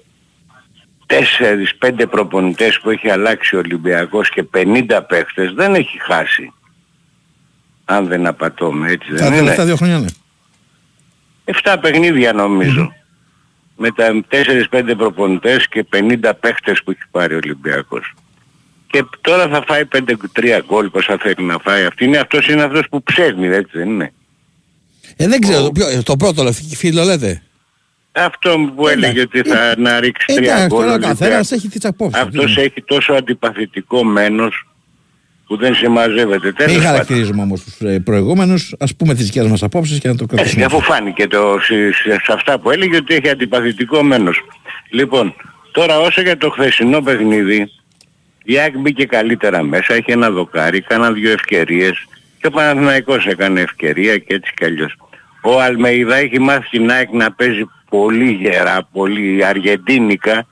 τέσσερις πέντε προπονητές που έχει αλλάξει ο Ολυμπιακός και 50 παίχτες δεν έχει χάσει. Αν δεν απατώμε, έτσι Τα δεν είναι. τελευταία δύο χρόνια, ναι. 7 παιχνίδια νομίζω. Με τα 4-5 προπονητές και 50 παίχτες που έχει πάρει ο Ολυμπιακός. Και τώρα θα φάει 5-3 γκολ πόσα θέλει να φάει. Αυτή είναι, αυτός είναι αυτός που ψέχνει, έτσι δεν είναι. Ε, δεν ξέρω, το, ποιο- το πρώτο λε- φίλο λέτε. Αυτό που έλεγε ότι θα να ρίξει 3 Εντάξει, γκολ. τώρα ο Ολυμπιακός. καθένας έχει τις απόψεις. Αυτός έχει τόσο αντιπαθητικό μένος που δεν συμμαζεύεται. Τέλος Μην πάντων. χαρακτηρίζουμε όμως τους προηγούμενους, ας πούμε τις δικές μας απόψεις και να το Έτσι, κρατήσουμε. αφού φάνηκε το, σε, σε- σε αυτά που έλεγε ότι έχει αντιπαθητικό μένος. Λοιπόν, τώρα όσο για το χθεσινό παιχνίδι, η ΑΕΚ μπήκε καλύτερα μέσα, είχε ένα δοκάρι, κάνα δύο ευκαιρίες και ο Παναθηναϊκός έκανε ευκαιρία και έτσι κι αλλιώς. Ο Αλμεϊδά έχει μάθει την ΑΕΚ να παίζει πολύ γερά, πολύ αργεντίνικα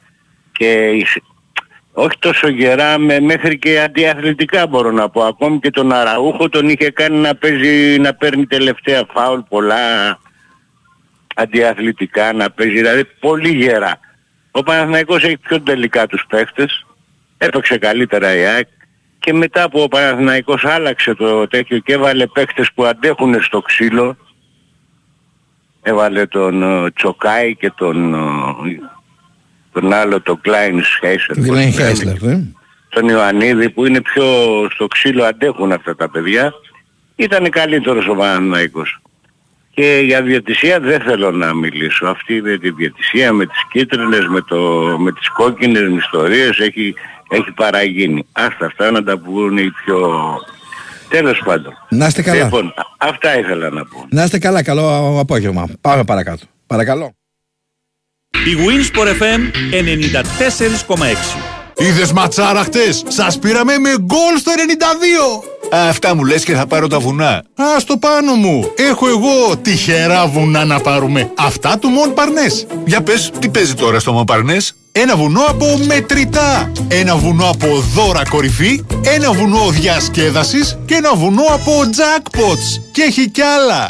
και εις- όχι τόσο γερά, με, μέχρι και αντιαθλητικά μπορώ να πω. Ακόμη και τον Αραούχο τον είχε κάνει να παίζει, να παίρνει τελευταία φάουλ πολλά αντιαθλητικά, να παίζει δηλαδή πολύ γερά. Ο Παναθηναϊκός έχει πιο τελικά τους παίχτες, έπαιξε καλύτερα η ΑΕΚ και μετά που ο Παναθηναϊκός άλλαξε το τέτοιο και έβαλε παίχτες που αντέχουν στο ξύλο, έβαλε τον ε, Τσοκάη και τον, ε, τον άλλο τον Κλάιν Σχέισερ. Γκλέν Χέσλερ, ναι. Τον Ιωαννίδη που είναι πιο στο ξύλο αντέχουν αυτά τα παιδιά ήταν καλύτερος ο Παναναϊκός. Και για διαιτησία δεν θέλω να μιλήσω. Αυτή με τη διαιτησία, με τις κίτρινες, με, το, με τις κόκκινες ιστορίες έχει, έχει παραγίνει. Άστα αυτά να τα πούν οι πιο... Τέλος πάντων. Να είστε καλά. Λοιπόν, α- αυτά ήθελα να πω. Να είστε καλά, καλό απόγευμα. Πάμε παρακάτω. Παρακαλώ. Η Winsport FM 94,6. Είδες ματσάρα χτες, σας πήραμε με γκολ στο 92. Αυτά μου λες και θα πάρω τα βουνά. Α, στο πάνω μου. Έχω εγώ τυχερά βουνά να πάρουμε. Αυτά του Μον Παρνές. Για πες, τι παίζει τώρα στο Μον Παρνές; Ένα βουνό από μετρητά. Ένα βουνό από δώρα κορυφή. Ένα βουνό διασκέδασης. Και ένα βουνό από jackpots. Και έχει κι άλλα.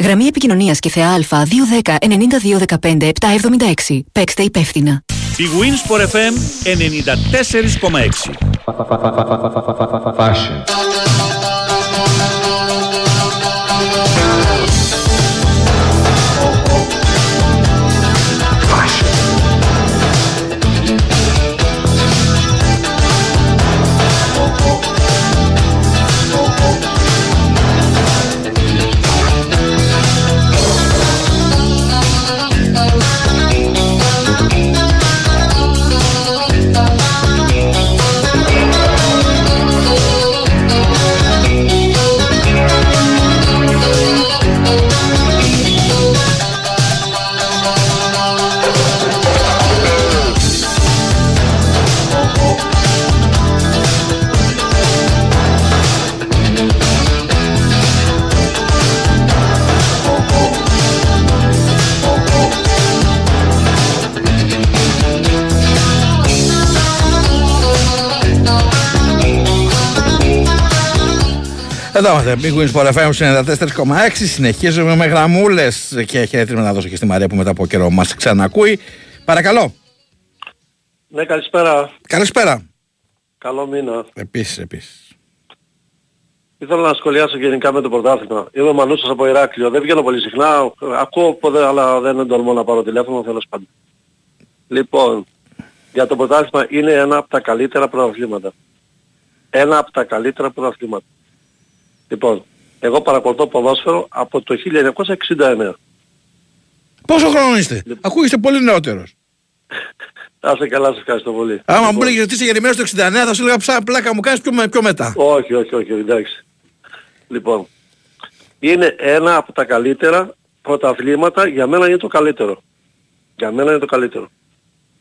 Γραμμή επικοινωνίας και θεά Α210 9215 776. Παίξτε υπεύθυνα. Η Winsport FM 94,6. Εδώ είμαστε. Big Wins for FM 94,6. Συνεχίζουμε με γραμμούλες και χαιρετίσμα να δώσω και στη Μαρία που μετά από καιρό μας ξανακούει. Παρακαλώ. Ναι, καλησπέρα. Καλησπέρα. Καλό μήνα. Επίσης, επίσης. Ήθελα να σχολιάσω γενικά με το πρωτάθλημα. Είμαι ο Μανούσας από Ηράκλειο. Δεν βγαίνω πολύ συχνά. Ακούω ποτέ, αλλά δεν εντολμώ να πάρω τηλέφωνο, θέλω πάντων. Λοιπόν, για το πρωτάθλημα είναι ένα από τα καλύτερα πρωταθλήματα. Ένα από τα καλύτερα πρωταθλήματα. Λοιπόν, εγώ παρακολουθώ ποδόσφαιρο από το 1969. Πόσο χρόνο είστε, Ακούγεστε πολύ νεότερος. Να είστε καλά, σας ευχαριστώ πολύ. Άμα μου έλεγε ότι είσαι γεννημένος το 69, θα σου έλεγα ψά πλάκα μου κάνεις πιο, με- πιο μετά. Όχι, όχι, όχι, εντάξει. Λοιπόν, είναι ένα από τα καλύτερα πρωταθλήματα, για μένα είναι το καλύτερο. Για μένα είναι το καλύτερο.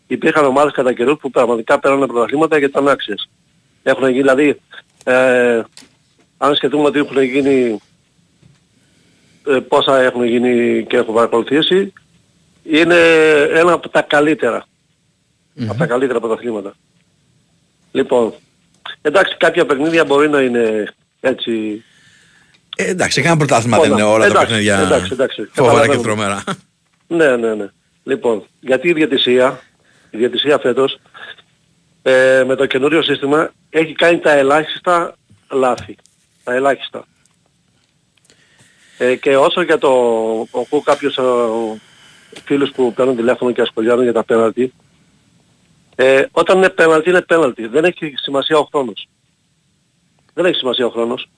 Υπήρχαν ομάδες κατά καιρούς που πραγματικά πέρανε πρωταθλήματα γιατί ήταν άξιες. Έχουν γίνει, δηλαδή, ε, αν σκεφτούμε ότι έχουν γίνει, ε, πόσα έχουν γίνει και έχω παρακολουθήσει, είναι ένα από τα καλύτερα. Από τα καλύτερα πρωταθλήματα. Λοιπόν, εντάξει κάποια παιχνίδια μπορεί να είναι έτσι... Ε, εντάξει, κανένα πρωτάθλημα δεν Όλα. είναι όλα τα Εντάξει, παιχνίδια εντάξει, εντάξει, φοβερά και καταλαβαίνω. τρομερά. Ναι, ναι, ναι. Λοιπόν, γιατί η διατησία, η διατησία φέτος, ε, με το καινούριο σύστημα, έχει κάνει τα ελάχιστα λάθη. Τα ελάχιστα. Ε, και όσο για το, ακούω κάποιους ε, φίλους που παίρνουν τηλέφωνο και ασχολιάζουν για τα πέναλτι, ε, όταν είναι πέναλτι είναι πέναλτι. Δεν έχει σημασία ο χρόνος. Δεν έχει σημασία ο χρόνος.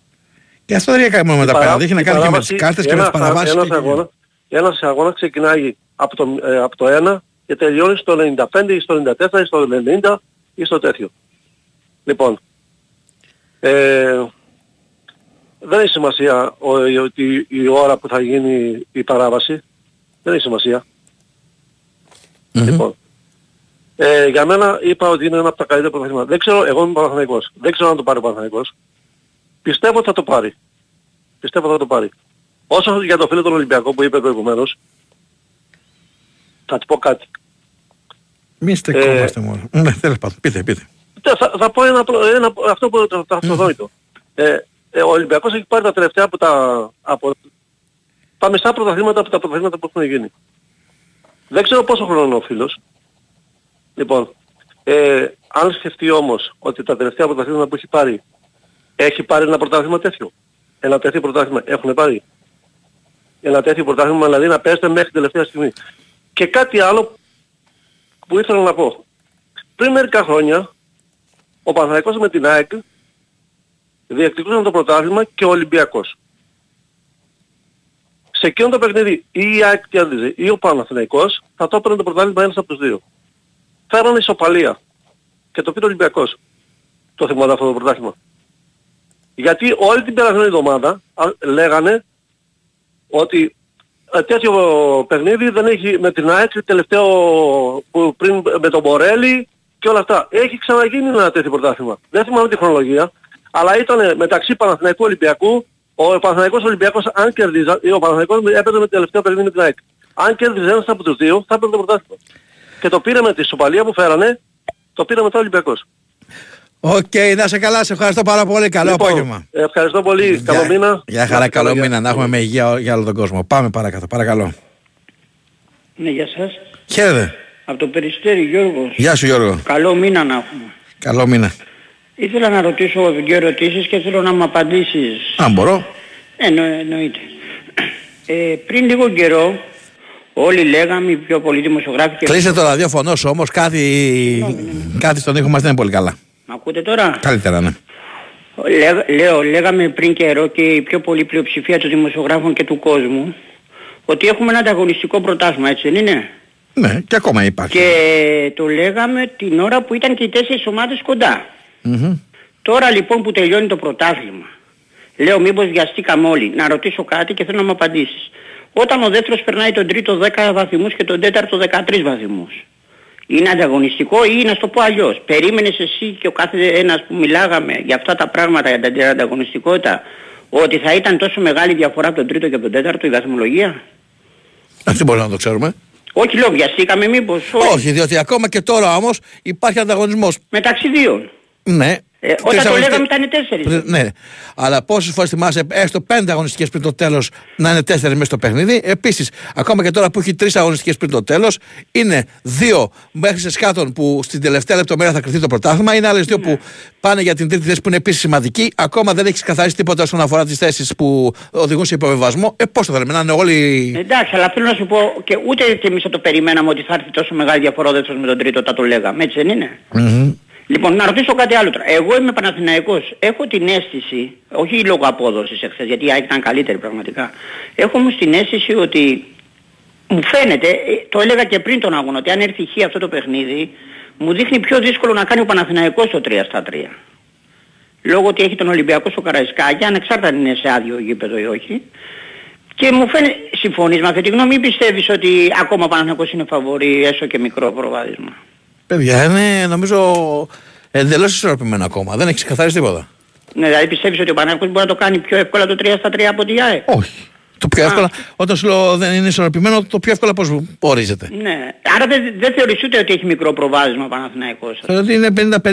Και αυτό δεν έχει να κάνει μόνο με Η τα παρά- πέναλτι, έχει να η κάνει και με τις παράβαση- κάρτες και με τις ένας- παραβάσεις. Ένας και- αγώνα, ένας αγώνα ξεκινάει από το, ε, από το 1 και τελειώνει στο 95 ή στο 94 ή στο 90 ή στο τέτοιο. Λοιπόν, ε, δεν έχει σημασία ο, η- ότι η ώρα που θα γίνει η παράβαση. Δεν έχει σημασία. Λοιπόν, ε, για μένα είπα ότι είναι ένα από τα καλύτερα πρωταθλήματα. Δεν ξέρω, εγώ είμαι Παναθηναϊκός. Δεν ξέρω αν το πάρει ο Παναθηναϊκός. Πιστεύω ότι θα το πάρει. Πιστεύω ότι θα το πάρει. Όσο για το φίλο τον Ολυμπιακό που είπε προηγουμένως, θα του πω κάτι. Μη στεκόμαστε μόνο. Ναι, τέλος πάντων. Πείτε, πείτε. Τε- Θα, θα πω ένα, προ- ένα, αυτό που το, το αυτοδόητο. Ε, ε, ο Ολυμπιακός έχει πάρει τα τελευταία από τα, από τα μισά πρωταθλήματα από τα πρωταθλήματα που έχουν γίνει. Δεν ξέρω πόσο χρόνο είναι ο φίλος. Λοιπόν, ε, αν σκεφτεί όμως ότι τα τελευταία πρωταθλήματα που έχει πάρει έχει πάρει ένα πρωτάθλημα τέτοιο. Ένα τέτοιο πρωτάθλημα έχουν πάρει. Ένα τέτοιο πρωτάθλημα δηλαδή να πέστε μέχρι την τελευταία στιγμή. Και κάτι άλλο που ήθελα να πω. Πριν μερικά χρόνια ο Παναθηναϊκός με την ΑΕΚ διεκδικούσαν το πρωτάθλημα και ο Ολυμπιακός. Σε εκείνο το παιχνίδι ή η ΑΕΚ κέρδιζε ή ο Παναθηναϊκός θα το έπαιρνε το πρωτάθλημα ένας από τους δύο. Φέρανε ισοπαλία και το πήρε ο Ολυμπιακός. Το θυμάται αυτό το πρωτάθλημα. Γιατί όλη την περασμένη εβδομάδα α, λέγανε ότι ε, τέτοιο παιχνίδι δεν έχει με την ΑΕΚ τελευταίο που πριν με τον Μπορέλη και όλα αυτά. Έχει ξαναγίνει ένα τέτοιο πρωτάθλημα. Δεν θυμάμαι τη χρονολογία, αλλά ήταν μεταξύ Παναθηναϊκού Ολυμπιακού, ο Παναθηναϊκός Ολυμπιακός αν κερδίζα, ή ο Παναθηναϊκός έπαιζε με το τελευταίο παιχνίδι με την ΑΕΚ. Αν κέρδιζε ένας από τους δύο, θα έπαιρνε το πρωτάθλημα. Και το πήρε με την ισοπαλία που φέρανε, το πήρε μετά ο Ολυμπιακός. Οκ, να 'σαι καλά, σε ευχαριστώ πάρα πολύ. Καλό Λοιπόν, απόγευμα. Ευχαριστώ πολύ. Καλό μήνα. Γεια χαρά, καλό μήνα. Να έχουμε με υγεία για όλο τον κόσμο. Πάμε παρακάτω, παρακαλώ. Ναι, γεια σας. Χαίρετε. Από το Περιστέρι Γιώργος. Γεια σου Γιώργο. Καλό μήνα να έχουμε. Καλό μήνα. Ήθελα να ρωτήσω δύο ερωτήσεις και θέλω να μου απαντήσεις. Αν μπορώ. Εννο, εννοείται. Ε, πριν λίγο καιρό όλοι λέγαμε, οι πιο πολλοί δημοσιογράφοι και... Κλείστε το ραδιόφωνο σου όμως, κάτι, κάτι στον ήχο μας δεν είναι πολύ καλά. Μ' ακούτε τώρα; Καλύτερα, ναι. Λέ, λέω, λέγαμε πριν καιρό και η πιο πολλή πλειοψηφία των δημοσιογράφων και του κόσμου ότι έχουμε ένα ανταγωνιστικό πρωτάθλημα, έτσι δεν είναι; Ναι, και ακόμα υπάρχει. Και το λέγαμε την ώρα που ήταν και οι τέσσερις ομάδες κοντά. Μμμ. Τώρα λοιπόν που τελειώνει το πρωτάθλημα, λέω μήπως βιαστήκαμε όλοι, να ρωτήσω κάτι και θέλω να μου απαντήσεις. Όταν ο δεύτερος περνάει τον τρίτο 10 βαθμούς και τον τέταρτο 13 βαθμούς, είναι ανταγωνιστικό ή να στο πω αλλιώς. Περίμενες εσύ και ο κάθε ένας που μιλάγαμε για αυτά τα πράγματα, για την ανταγωνιστικότητα, ότι θα ήταν τόσο μεγάλη διαφορά από τον τρίτο και από τον τέταρτο η βαθμολογία; Αυτό μπορεί να το ξέρουμε. Όχι λέω βιαστήκαμε μήπως. Όχι, διότι ακόμα και τώρα όμως υπάρχει ανταγωνισμός. Μεταξύ δύο. Ναι. Ε, όταν Τρεις το αγωνιστικές- λέγαμε ήταν τέσσερις. Πριν- Ναι, αλλά πόσες φορές θυμάσαι έστω πέντε αγωνιστικές πριν το τέλος να είναι τέσσερις μέσα στο παιχνίδι. Επίσης, ακόμα και τώρα που έχει τρεις αγωνιστικές πριν το τέλος, είναι δύο μέχρι σε σκάτων που στην τελευταία λεπτομέρεια θα κρυθεί το πρωτάθλημα. Είναι άλλες δύο που πάνε για την τρίτη θέση που είναι επίσης σημαντική. Ακόμα δεν έχεις καθαρίσει τίποτα όσον αφορά τις θέσεις που οδηγούν σε υποβεβασμό. Ε, πώς το θέλουμε, να είναι όλοι. Εντάξει, αλλά θέλω να σου πω και ούτε και εμείς θα το περιμέναμε ότι θα έρθει τόσο μεγάλη διαφορά ο δεύτερος με τον τρίτο, τα το λέγαμε, έτσι δεν είναι; Λοιπόν, να ρωτήσω κάτι άλλο τώρα. Εγώ είμαι Παναθηναϊκός. Έχω την αίσθηση, όχι λόγω απόδοσης εχθές, γιατί η ΑΕΚ ήταν καλύτερη πραγματικά. Έχω όμως την αίσθηση ότι μου φαίνεται, ε, το έλεγα και πριν τον αγώνα, ότι αν έρθει χ αυτό το παιχνίδι, μου δείχνει πιο δύσκολο να κάνει ο Παναθηναϊκός το 3 στα 3. Λόγω ότι έχει τον Ολυμπιακό στο Καραϊσκάκι, ανεξάρτητα αν είναι σε άδειο γήπεδο ή όχι. Και μου φαίνεται, συμφωνείς με αυτή τη γνώμη ή πιστεύεις ότι ακόμα ο Παναθηναϊκός είναι φαβορή, έστω και μικρό προβάδισμα; Παιδιά, είναι νομίζω εντελώς ισορροπημένο ακόμα. Δεν έχεις ξεκαθαρίσει τίποτα. Ναι, δηλαδή πιστεύεις ότι ο Παναθηναϊκός μπορεί να το κάνει πιο εύκολα το 3 στα 3 από τη ΑΕ. Όχι. Το πιο εύκολα, όταν σου λέω δεν είναι ισορροπημένο, το πιο εύκολα πώς ορίζεται. Ναι. Άρα δεν, δεν θεωρείς ούτε ότι έχει μικρό προβάδισμα ο Παναθηναϊκός; Θεωρώ ότι είναι 50-50,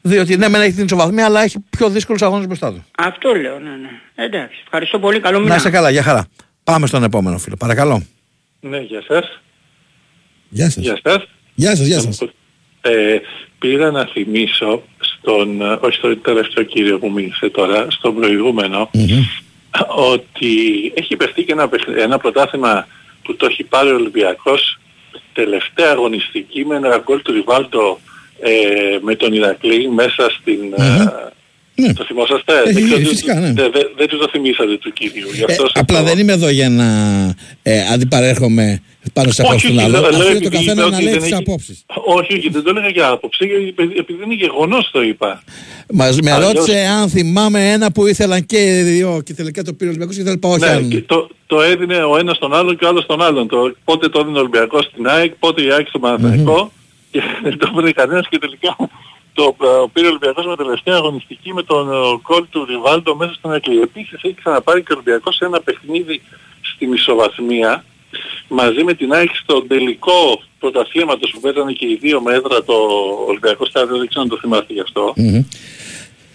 διότι ναι, μεν έχει την ισοβαθμία, αλλά έχει πιο δύσκολους αγώνες μπροστά του. Αυτό λέω, ναι, ναι. Εντάξει. Ευχαριστώ πολύ. Καλό μήνα. Να είσαι καλά, για χαρά. Πάμε στον επόμενο φίλο. Παρακαλώ. Ναι, γεια σας. Γεια σας. Γεια σας. Γεια σας, γεια σας. Ε, πήρα να θυμίσω στον, ε, όχι στον τελευταίο κύριο που μίλησε τώρα, στον προηγούμενο, ότι έχει παιχτεί και ένα, παιχν- ένα πρωτάθλημα που το έχει πάρει ο Ολυμπιακός τελευταία αγωνιστική με ένα γκολ του Ριβάλτο ε, με τον Ηρακλή μέσα στην... ε, Το θυμόσαστε; Ε, δεν, ξέρω, φυσικά, ναι. δεν, δεν, δεν τους το θυμήσατε του κύριου. Γι' Ε, αυτό σας απλά το- δεν είμαι εδώ για να ε, αντιπαρέρχομαι πάνω σε Όχι, απόψεις των όχι, άλλων. λέω- λέω Αφήνω το επειδή καθένα είπε να ότι λέει δεν τις έχει- απόψεις. Όχι, όχι, δεν το έλεγα για άποψη, επειδή επειδή είναι γεγονός το είπα. Μας, με Αλλιώς- ρώτησε αν θυμάμαι ένα που ήθελαν και οι δύο και τελικά το πήρε ο Ολυμπιακός και δεν είπα όχι. Ναι, αν- και το, το έδινε ο ένας τον άλλον και ο άλλος τον άλλον. Το, πότε το έδινε ο Ολυμπιακός στην ΑΕΚ, πότε η ΑΕΚ στο Παναθηναϊκό και δεν το έπαιρνε κανένας και τελικά το ε, πήρε ο Ολυμπιακός με τελευταία αγωνιστική με τον ε, κόλ του Ριβάλντο μέσα στον Εκλή. Επίσης έχει ξαναπάρει και ο Ολυμπιακός σε ένα παιχνίδι στην ισοβαθμία μαζί με την ΑΕΚ στο τελικό πρωταθλήματος που παίζανε και οι δύο με έδρα το Ολυμπιακό Στάδιο, δεν ξέρω αν το θυμάστε γι' αυτό.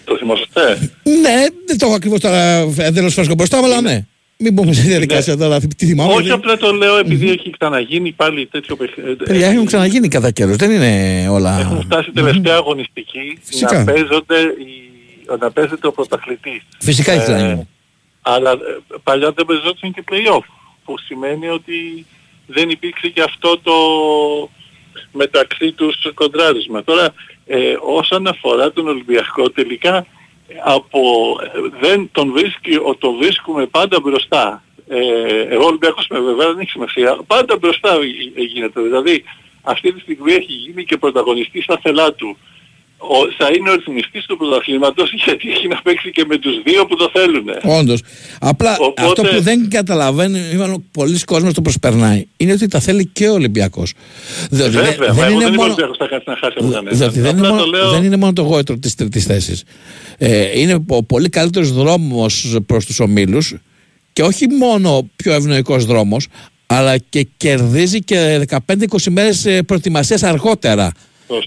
Το θυμόσαστε; Ναι, δεν το έχω ακριβώς τώρα εντελώ φρέσκο μπροστά, μου, αλλά ναι. Μην πούμε σε διαδικασία τώρα, τι θυμάμαι. Όχι γιατί- απλά το λέω επειδή έχει ξαναγίνει πάλι τέτοιο παιχνίδι. Παιδιά, έχουν ξαναγίνει κατά καιρούς, δεν είναι όλα... Έχουν φτάσει τελευταία αγωνιστική Φυσικά. να, παίζονται οι, να παίζεται ο πρωταθλητής. Φυσικά έχει ξαναγίνει. αλλά ε, παλιά δεν παίζονταν και play-off, που σημαίνει ότι δεν υπήρξε και αυτό το μεταξύ τους κοντράρισμα. Τώρα, ε, όσον αφορά τον Ολυμπιακό, τελικά ε, από, ε, δεν τον, βρίσκει, ο, τον βρίσκουμε πάντα μπροστά. Ε, εγώ Ολυμπιακός με βέβαια δεν έχει σημασία. Πάντα μπροστά ε, ε, γίνεται. Δηλαδή αυτή τη στιγμή έχει γίνει και πρωταγωνιστής στα θελά του. Ο, θα είναι ο ρυθμιστής του πρωταθλήματος γιατί έχει να παίξει και με τους δύο που το θέλουν. Όντως. Απλά Οπότε- αυτό που δεν καταλαβαίνει, μάλλον πολλοί κόσμοι το προσπερνάει, είναι ότι τα θέλει και ο Ολυμπιακός. Διότι Βέβαια, δεν, μα δεν εγώ είναι δεν είμαι μόνο. Ολυμπιακός, θα κάτσει να χάσει από κανέναν. Διότι δεν είναι, Απλά μόνο, το λέω- δεν είναι μόνο το γόητρο της τρίτης θέσης. Ε, είναι ο πολύ καλύτερος δρόμος προς τους ομίλους και όχι μόνο πιο ευνοϊκός δρόμος, αλλά και κερδίζει και 15-20 μέρες προετοιμασίας αργότερα.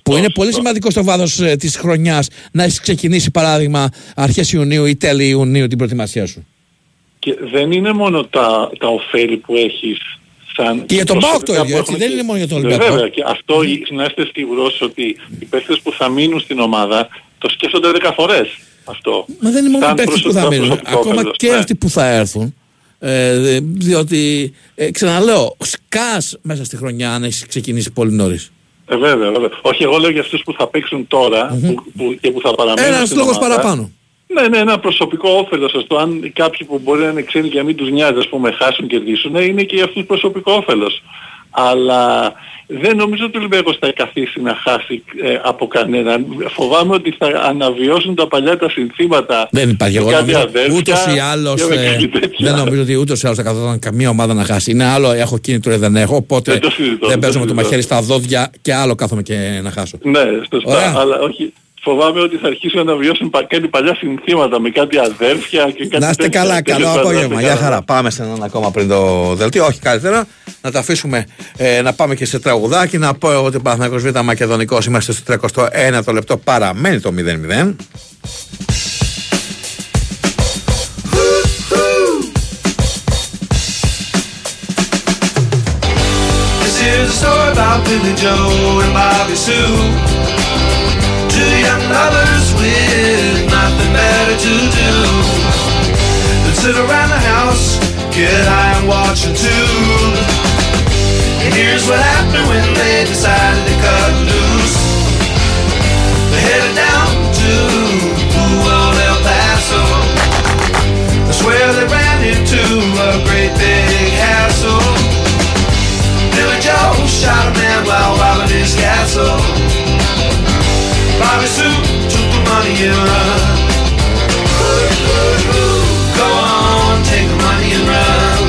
Που είναι πολύ σημαντικό στο βάθος ε, της χρονιάς να έχεις ξεκινήσει, παράδειγμα, αρχές Ιουνίου ή τέλη Ιουνίου την προετοιμασία σου. Και δεν είναι μόνο τα, τα ωφέλη που έχεις σαν... Και για τον ΠΑΟΚ το προσωπικά ίδιο, που έτσι, έχουν δεν και- είναι μόνο για τον Ε, Ολυμπιακό. Βέβαια, και αυτό να είστε σίγουρος ότι οι παίκτες που θα μείνουν στην ομάδα το σκέφτονται 10 φορές αυτό. Μα δεν είναι μόνο οι Σαν παίκτες που θα προσωπικό μείνουν. Ακόμα όφελος, και ναι. αυτοί που θα έρθουν. Ε, δε- διότι, ε, ξαναλέω, σκάς μέσα στη χρονιά αν έχεις ξεκινήσει πολύ νωρίς. Ε, βέβαια, βέβαια. Όχι, εγώ λέω για αυτούς που θα παίξουν τώρα που, που, και που θα παραμείνουν Ένας στην λόγος ομάδα. παραπάνω. Ναι, ναι, ένα προσωπικό όφελος. Αυτό αν κάποιοι που μπορεί να είναι ξένοι και να μην τους νοιάζει, ας πούμε, χάσουν και κερδίσουν, ε, είναι και για αυτούς προσωπικό όφελος. Αλλά δεν νομίζω ότι ο Ολυμπιακός θα καθίσει να χάσει ε, από κανέναν. Φοβάμαι ότι θα αναβιώσουν τα παλιά τα συνθήματα. Δεν υπάρχει. Εγώ με κάτι νομίζω αδέρφια ούτως ή άλλως, και με ε, κάτι τέτοια. δεν νομίζω ότι ούτως ή άλλως θα καθόταν καμία ομάδα να χάσει. Είναι άλλο, έχω κίνητρο ή δεν έχω, οπότε Δεν το συζητώ, δεν δεν παίζω το με το συζητώ. μαχαίρι στα δόντια και άλλο κάθομαι και να χάσω. Ναι, σωστά. Ωραία. Αλλά όχι. Φοβάμαι ότι θα αρχίσουν να αναβιώσουν πα- κάτι παλιά συνθήματα με κάτι αδέρφια και κάτι Να είστε τέτοια. καλά, Τέλος καλό πάντων, να είστε απόγευμα. Γεια καλά. χαρά. Πάμε σε έναν ακόμα πριν το δελτίο. Όχι καλύτερα. Να τα αφήσουμε ε, να πάμε και σε τραγουδάκι. Να πω εγώ ότι Παναθηναϊκός Β' Μακεδονικός είμαστε στο 31ο λεπτό. Παραμένει το 0-0. This is a story about Billy Joe and Bobby Sue. Lovers with nothing better to do than sit around the house, get high and watch a tube. And here's what happened when they decided to cut loose. They headed down to old El Paso. That's where they ran into a great big hassle. Billy Joe shot a man while robbing his castle. Bobby Sue took the money and run. Go on, take the money and run.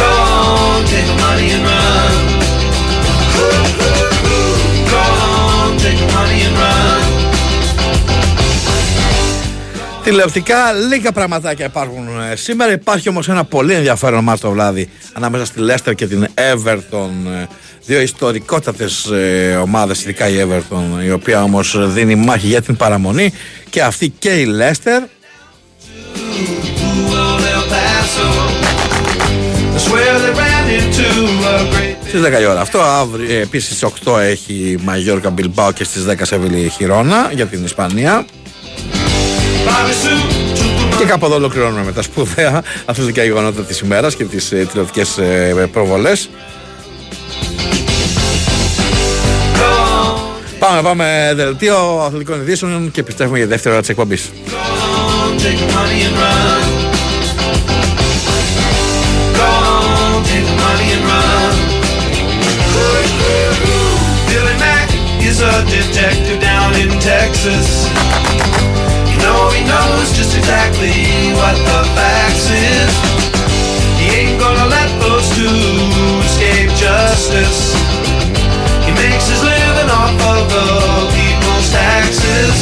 Go on, take the money and run. Go on, take the money and run. Τηλεοπτικά λίγα πραγματάκια υπάρχουν ε, σήμερα. Υπάρχει όμως ένα πολύ ενδιαφέρον μάτς το βράδυ ανάμεσα στη Λέστερ και την Everton. Ε, Δύο ιστορικότατες ε, ομάδες, ειδικά η Everton, η οποία όμως δίνει μάχη για την παραμονή. Και αυτή και η Λέστερ. Old El Paso. That's where they ran into a great Στις 10 η ώρα αυτό. Αύριο, ε, επίσης στις 8 έχει Μαγιόρκα Μπιλμπάο και στις 10 Σεβίλη Χιρόνα για την Ισπανία. Bobby Sue took the Και κάπου εδώ ολοκληρώνουμε με τα σπουδαία αθλητικά γεγονότα της ημέρας και τις ε, τηλεοπτικές ε, προβολές. Πάμε, πάμε δελτίο αθλητικών ειδήσεων και πιστεύουμε για δεύτερη ώρα της εκπομπής. on, take the money and run. Go on, take the money and run. Billy Mack is a detective down in Texas. You know he knows just exactly what the facts is. He ain't gonna let those two escape justice. He makes his living off of the people's taxes.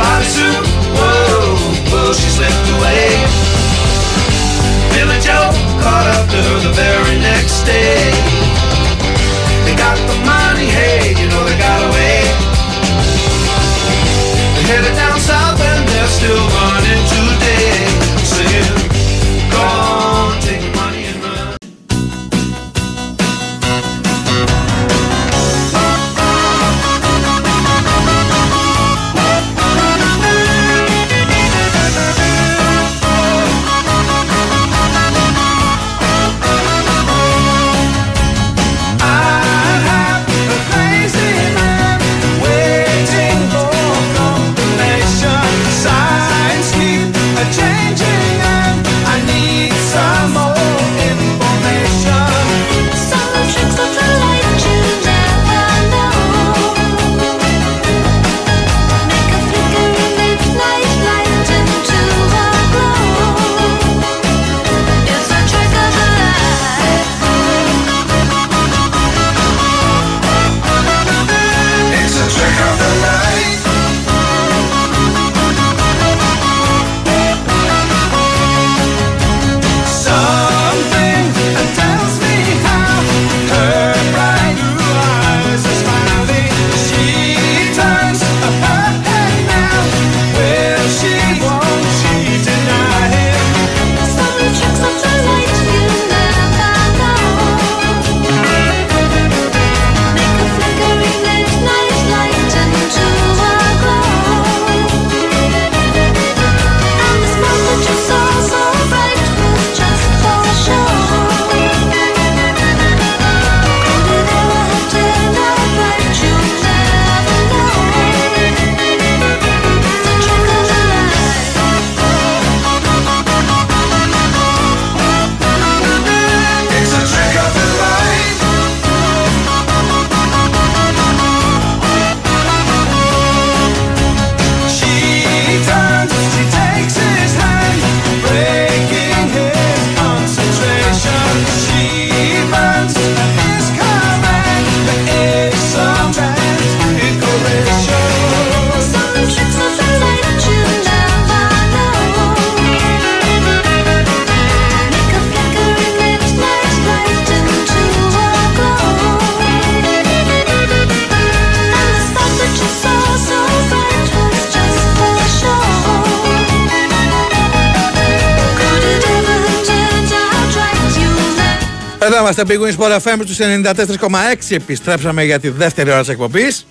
Bobby Sue, whoa, whoa, she slipped away. Billy Joe caught up to her the very next day. They got the money, hey, you know they got away. Εδώ είμαστε Big Wings Sport FM στους 94,6 Επιστρέψαμε για τη δεύτερη ώρα της εκπομπής.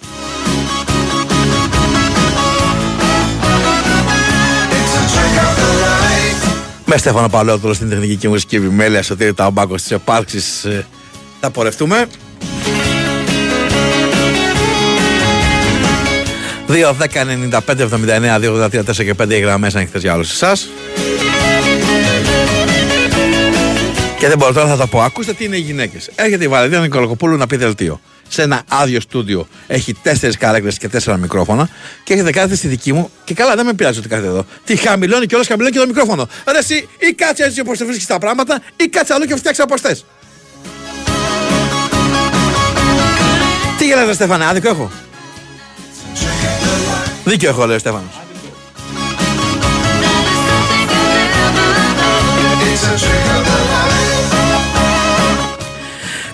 Με Στέφανο Παλαιότολο στην τεχνική και μουσική επιμέλεια Σωτήρη Ταμπάκο στις επάρξεις ε, Θα πορευτούμε. 2, 10, 95, 79, 2, 83, 4 και 5 οι γραμμές ανοιχτές για όλους εσάς Και δεν μπορώ τώρα να τα πω. Ακούστε τι είναι οι γυναίκες. Έρχεται η Βαλεντίνα Νικολακοπούλου να πει δελτίο. Σε ένα άδειο στούντιο έχει τέσσερις καρέκλες και τέσσερα μικρόφωνα και έχετε κάθεται στη δική μου και καλά δεν με πειράζει ότι κάθεται εδώ. Τι χαμηλώνει και όλο χαμηλώνει και το μικρόφωνο. Ρε εσύ ή κάτσε έτσι όπως το βρίσκεις τα πράγματα ή κάτσε αλλού και φτιάξει όπως θες. Τι γελάτε Στέφανε, άδικο έχω; Δίκιο έχω λέει ο Στέφανος.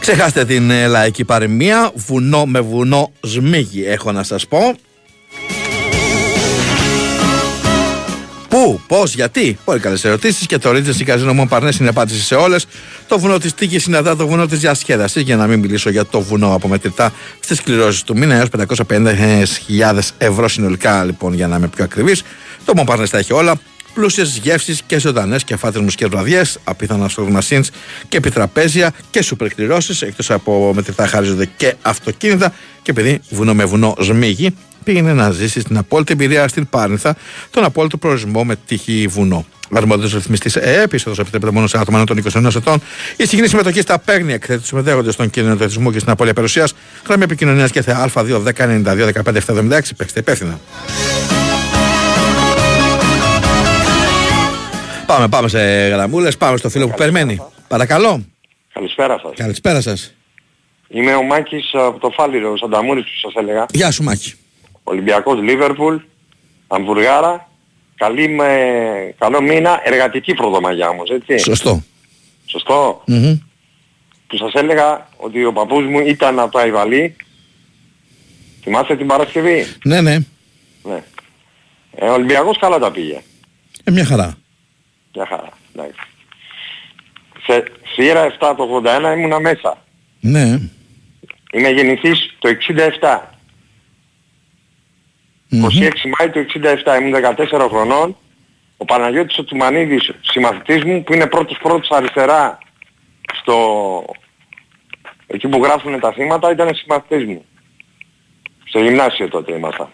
Ξεχάστε την ε, λαϊκή παροιμία. Βουνό με βουνό σμίγει, έχω να σας πω. Πού, πώς, γιατί; Πολύ καλές ερωτήσεις και το Ρίτζε η Καζίνο μου Παρνές είναι απάντηση σε όλες. Το βουνό της τύχη συναντά το βουνό της διασκέδασης. Για να μην μιλήσω για το βουνό από μετρητά στις κληρώσεις του μήνα έως 550.000 ευρώ συνολικά λοιπόν για να είμαι πιο ακριβής. Το Μομπαρνέ τα έχει όλα πλούσιες γεύσεις και ζωντανές και φάτε και βραδιές, απίθανα σορμασίν και επιτραπέζια και σούπερ κληρώσει. Εκτός από μετρητά χάριζονται και αυτοκίνητα. Και επειδή βουνό με βουνό σμίγει, πήγαινε να ζήσει την απόλυτη εμπειρία στην Πάρνηθα, τον απόλυτο προορισμό με τύχη βουνό. Αρμόδιος ρυθμιστής ΕΕΠ, είσοδο επιτρέπεται μόνο σε άτομα των 21 ετών. Η συγκεκριμένη συμμετοχή στα παίρνει εκθέτει του συμμετέχοντε στον κίνδυνο του εθισμού και στην απώλεια περιουσία. Γραμμή επικοινωνίας και θεά Α2 1092 1576. Παίξτε υπεύθυνα. Πάμε, πάμε σε γραμμούλες. Πάμε στο φίλο που περιμένει. Παρακαλώ. Καλησπέρα σας. Καλησπέρα σας. Είμαι ο Μάκης από το Φάληρο, Σανταμούρης που σας έλεγα. Γεια σου, Μάκη. Ολυμπιακός Λίβερπουλ, Αμβουργάρα, καλή με... καλό μήνα, εργατική προδομαγιά όμως, έτσι. Σωστό. Σωστό. Μμμ. Που σας έλεγα ότι ο παππούς μου ήταν από το Αϊβαλή. Θυμάστε την Παρασκευή; Ναι, ναι. Ναι. Ε, ο Ολυμπιακός καλά τα πήγε. Ε, μια χαρά. Μια χαρά. Εντάξει. Σε σειρά 7 το 81 ήμουνα μέσα. Ναι. Είμαι γεννηθής το 67. 26 Μάη του 67 ήμουν 14 χρονών. Ο Παναγιώτης ο Τσουμανίδης, συμμαθητής μου, που είναι πρώτος πρώτος αριστερά στο... εκεί που γράφουν τα θύματα, ήταν συμμαθητής μου. Στο γυμνάσιο τότε ήμασταν.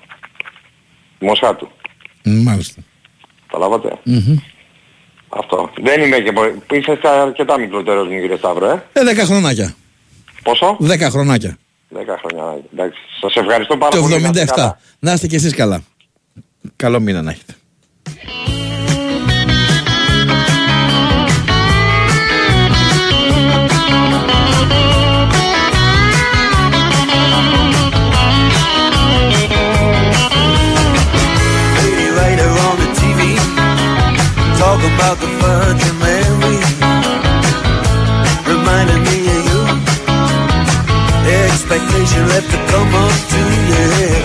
Μοσχάτου. Μάλιστα. Καταλάβατε. Μμμ. Αυτό. Δεν είμαι και πολύ... Είσαστε αρκετά μικρότερος μου κύριε Σταύρο, ε. Ε, 10 χρονάκια. Πόσο; 10 χρονάκια. 10 χρόνια. Εντάξει. Σας ευχαριστώ πάρα Το πολύ. να είστε 77. καλά. Να είστε κι εσείς καλά. Καλό μήνα να έχετε. about the Virgin Mary Reminding me of you Expectation left to come up to yeah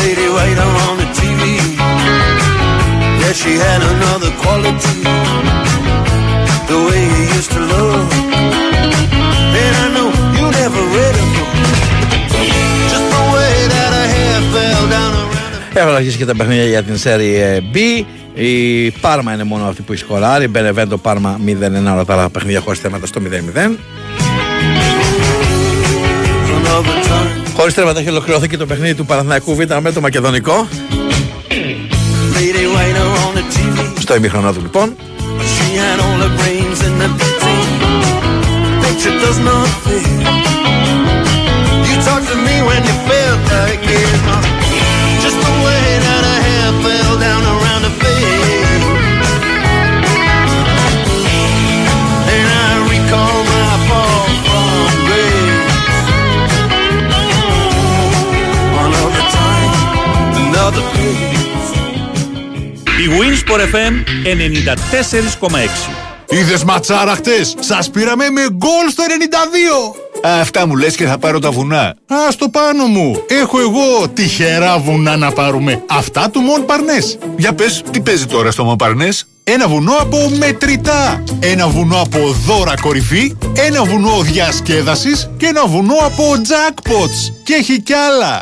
Lady writer on the TV Yeah, she had another quality The way you used to look And I know you never read a book Just the way that her hair fell down around Έχουν αρχίσει και τα παιχνίδια για την Serie B. Η Πάρμα είναι μόνο αυτή που έχει σκοράρει. Μπενεβέντο Πάρμα 0-1 όλα τα άλλα παιχνίδια χωρίς θέματα στο 0-0. Χωρίς θέματα έχει ολοκληρωθεί και το παιχνίδι του Παναθηναϊκού Β με το Μακεδονικό. Lady writer on the TV Στο ημίχρονο του λοιπόν. She had all the brains in the picture. Picture does not fit. You talked to me when you felt like another place. Η Winsport FM 94,6. Είδες ματσάρα χτες, σας πήραμε με γκολ στο 92. Αυτά μου λες και θα πάρω τα βουνά. Α, στο πάνω μου. Έχω εγώ τυχερά βουνά να πάρουμε. Αυτά του Μον Παρνές. Για πες, τι παίζει τώρα στο Μον Παρνές; Ένα βουνό από μετρητά. Ένα βουνό από δώρα κορυφή. Ένα βουνό διασκέδασης. Και ένα βουνό από jackpots. Και έχει κι άλλα.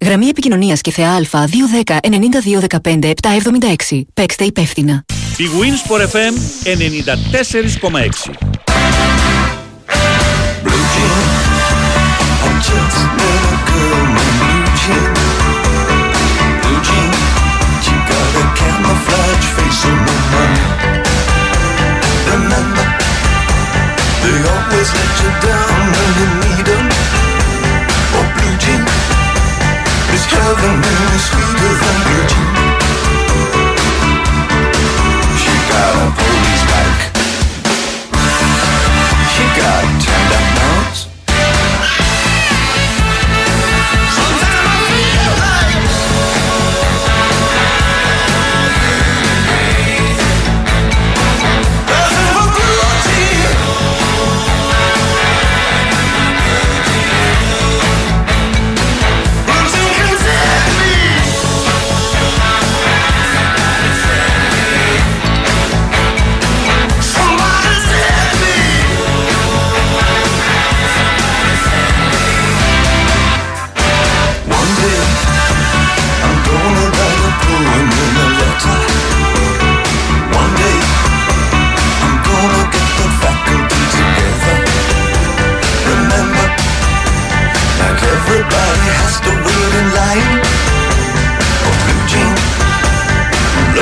Γραμμή επικοινωνίας και θεά Α210 9215 776. Παίξτε υπεύθυνα. Η wins fm 94,6. Heaven is sweeter than blue. She got a police bike. She got turned up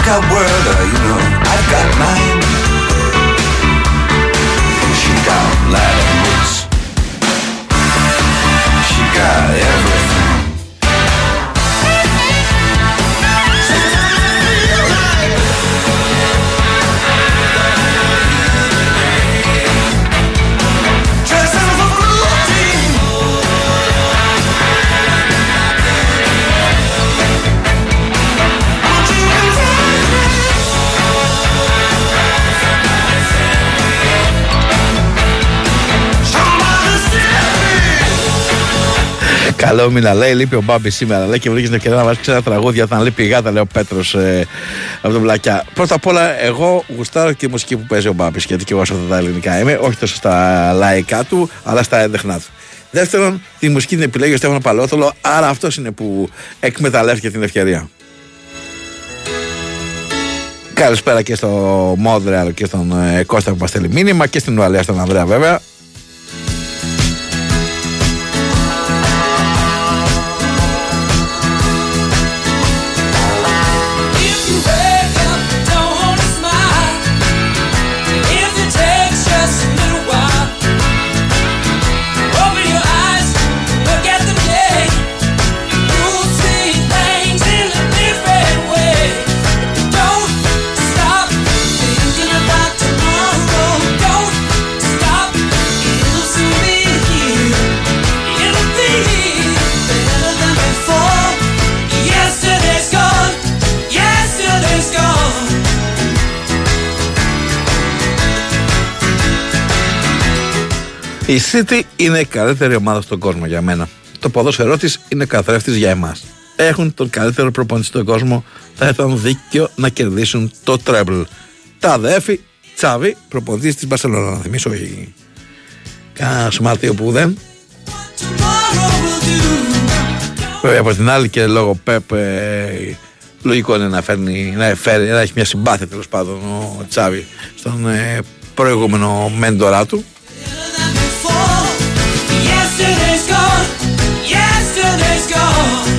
how world are you know I've got mine. Καλό μήνα λέει, λείπει ο Μπάμπης σήμερα. Λέει και βρήκε την ευκαιρία να βάζει ξένα τραγούδια. Θα λείπει η γάτα, λέει ο Πέτρος ε, από τον Πλακιά. Πρώτα απ' όλα, εγώ γουστάρω και τη μουσική που παίζει ο Μπάμπης, γιατί και εγώ σε αυτά τα ελληνικά είμαι, όχι τόσο στα λαϊκά του, αλλά στα έντεχνα του. Δεύτερον, τη μουσική την επιλέγει ο Στέφανο Παλόθολο, άρα αυτός είναι που εκμεταλλεύτηκε την ευκαιρία. Καλησπέρα και στο Μόδρεαλ και στον ε, Κώστα που μας στέλνει μήνυμα και στην Ουαλία στον Ανδρέα βέβαια. Η City είναι η καλύτερη ομάδα στον κόσμο για μένα. Το ποδόσφαιρό της είναι καθρέφτης για εμάς. Έχουν τον καλύτερο προπονητή στον κόσμο. Θα ήταν δίκαιο να κερδίσουν το treble. Τα αδέφη, Τσάβη, προπονητής της Μπαρσελόνα. Να θυμίσω, όχι κανένα σωματείο που δεν. Βέβαια από την άλλη και λόγω Πεπ ε, λογικό είναι να, φέρνει, να, φέρει, να έχει μια συμπάθεια τέλος πάντων ο Τσάβη στον ε, προηγούμενο μέντορά του. Yesterday's gone. Yesterday's gone.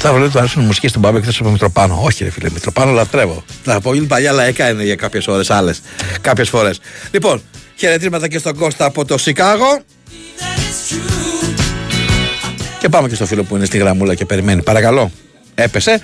Το Σταύρο λέει του αρέσουν μουσική στον Πάμπο εκτός από Μητροπάνο. Όχι, ρε φίλε, Μητροπάνο λατρεύω. Τα πολύ παλιά λαϊκά είναι για κάποιες ώρες άλλες. Κάποιες φορές. Λοιπόν, χαιρετίσματα και στον Κώστα από το Σικάγο. Και πάμε και στο φίλο που είναι στη γραμμούλα και περιμένει. Παρακαλώ. Έπεσε.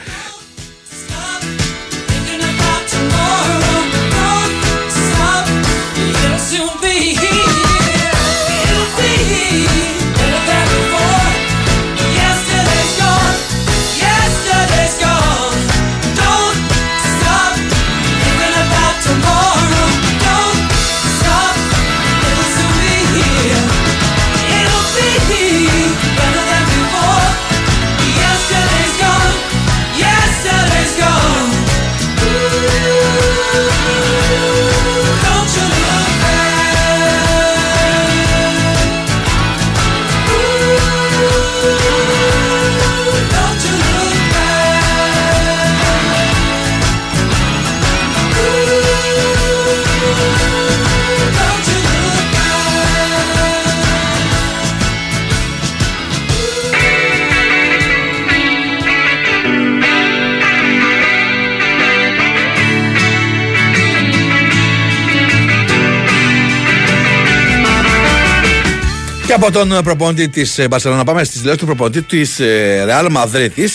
Από τον προπονητή της Μπαρσελόνα πάμε στις δηλώσεις του προπονητή της Ρεάλ Μαδρίτη.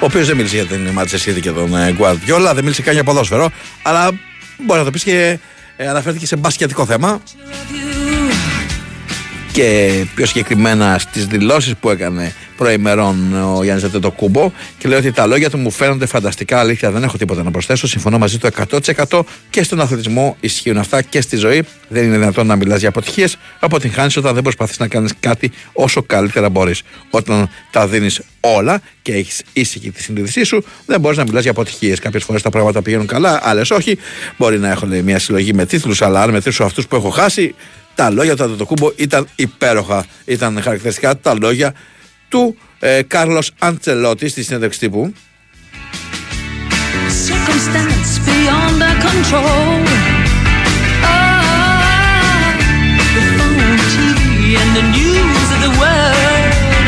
Ο οποίος δεν μίλησε για την Ματσεσίδη και τον ε, Γκουαρδιόλα, δεν μίλησε καν για ποδόσφαιρο, αλλά μπορεί να το πεις και ε, αναφέρθηκε σε μπασκετικό θέμα. Και πιο συγκεκριμένα στις δηλώσεις που έκανε προημερών ο Γιάννης Ζετετοκούμπο και λέει ότι τα λόγια του μου φαίνονται φανταστικά αλήθεια. Δεν έχω τίποτα να προσθέσω. Συμφωνώ μαζί του 100% και στον αθλητισμό ισχύουν αυτά και στη ζωή. Δεν είναι δυνατόν να μιλάς για αποτυχίες. Αποτυγχάνει όταν δεν προσπαθείς να κάνεις κάτι όσο καλύτερα μπορείς. Όταν τα δίνεις όλα και έχεις ήσυχη τη συνείδησή σου, δεν μπορείς να μιλάς για αποτυχίες. Κάποιες φορές τα πράγματα πηγαίνουν καλά, άλλες όχι. Μπορεί να έχω λέει, μια συλλογή με τίτλους, αλλά αν μετρήσω αυτούς που έχω χάσει, τα λόγια του Αντετοκούμπο ήταν υπέροχα. Ήταν χαρακτηριστικά τα λόγια του ε, Κάρλος Αντσελότη στη συνέντευξη τύπου. circumstance beyond our control. Ah, the phone, TV, and the news of the world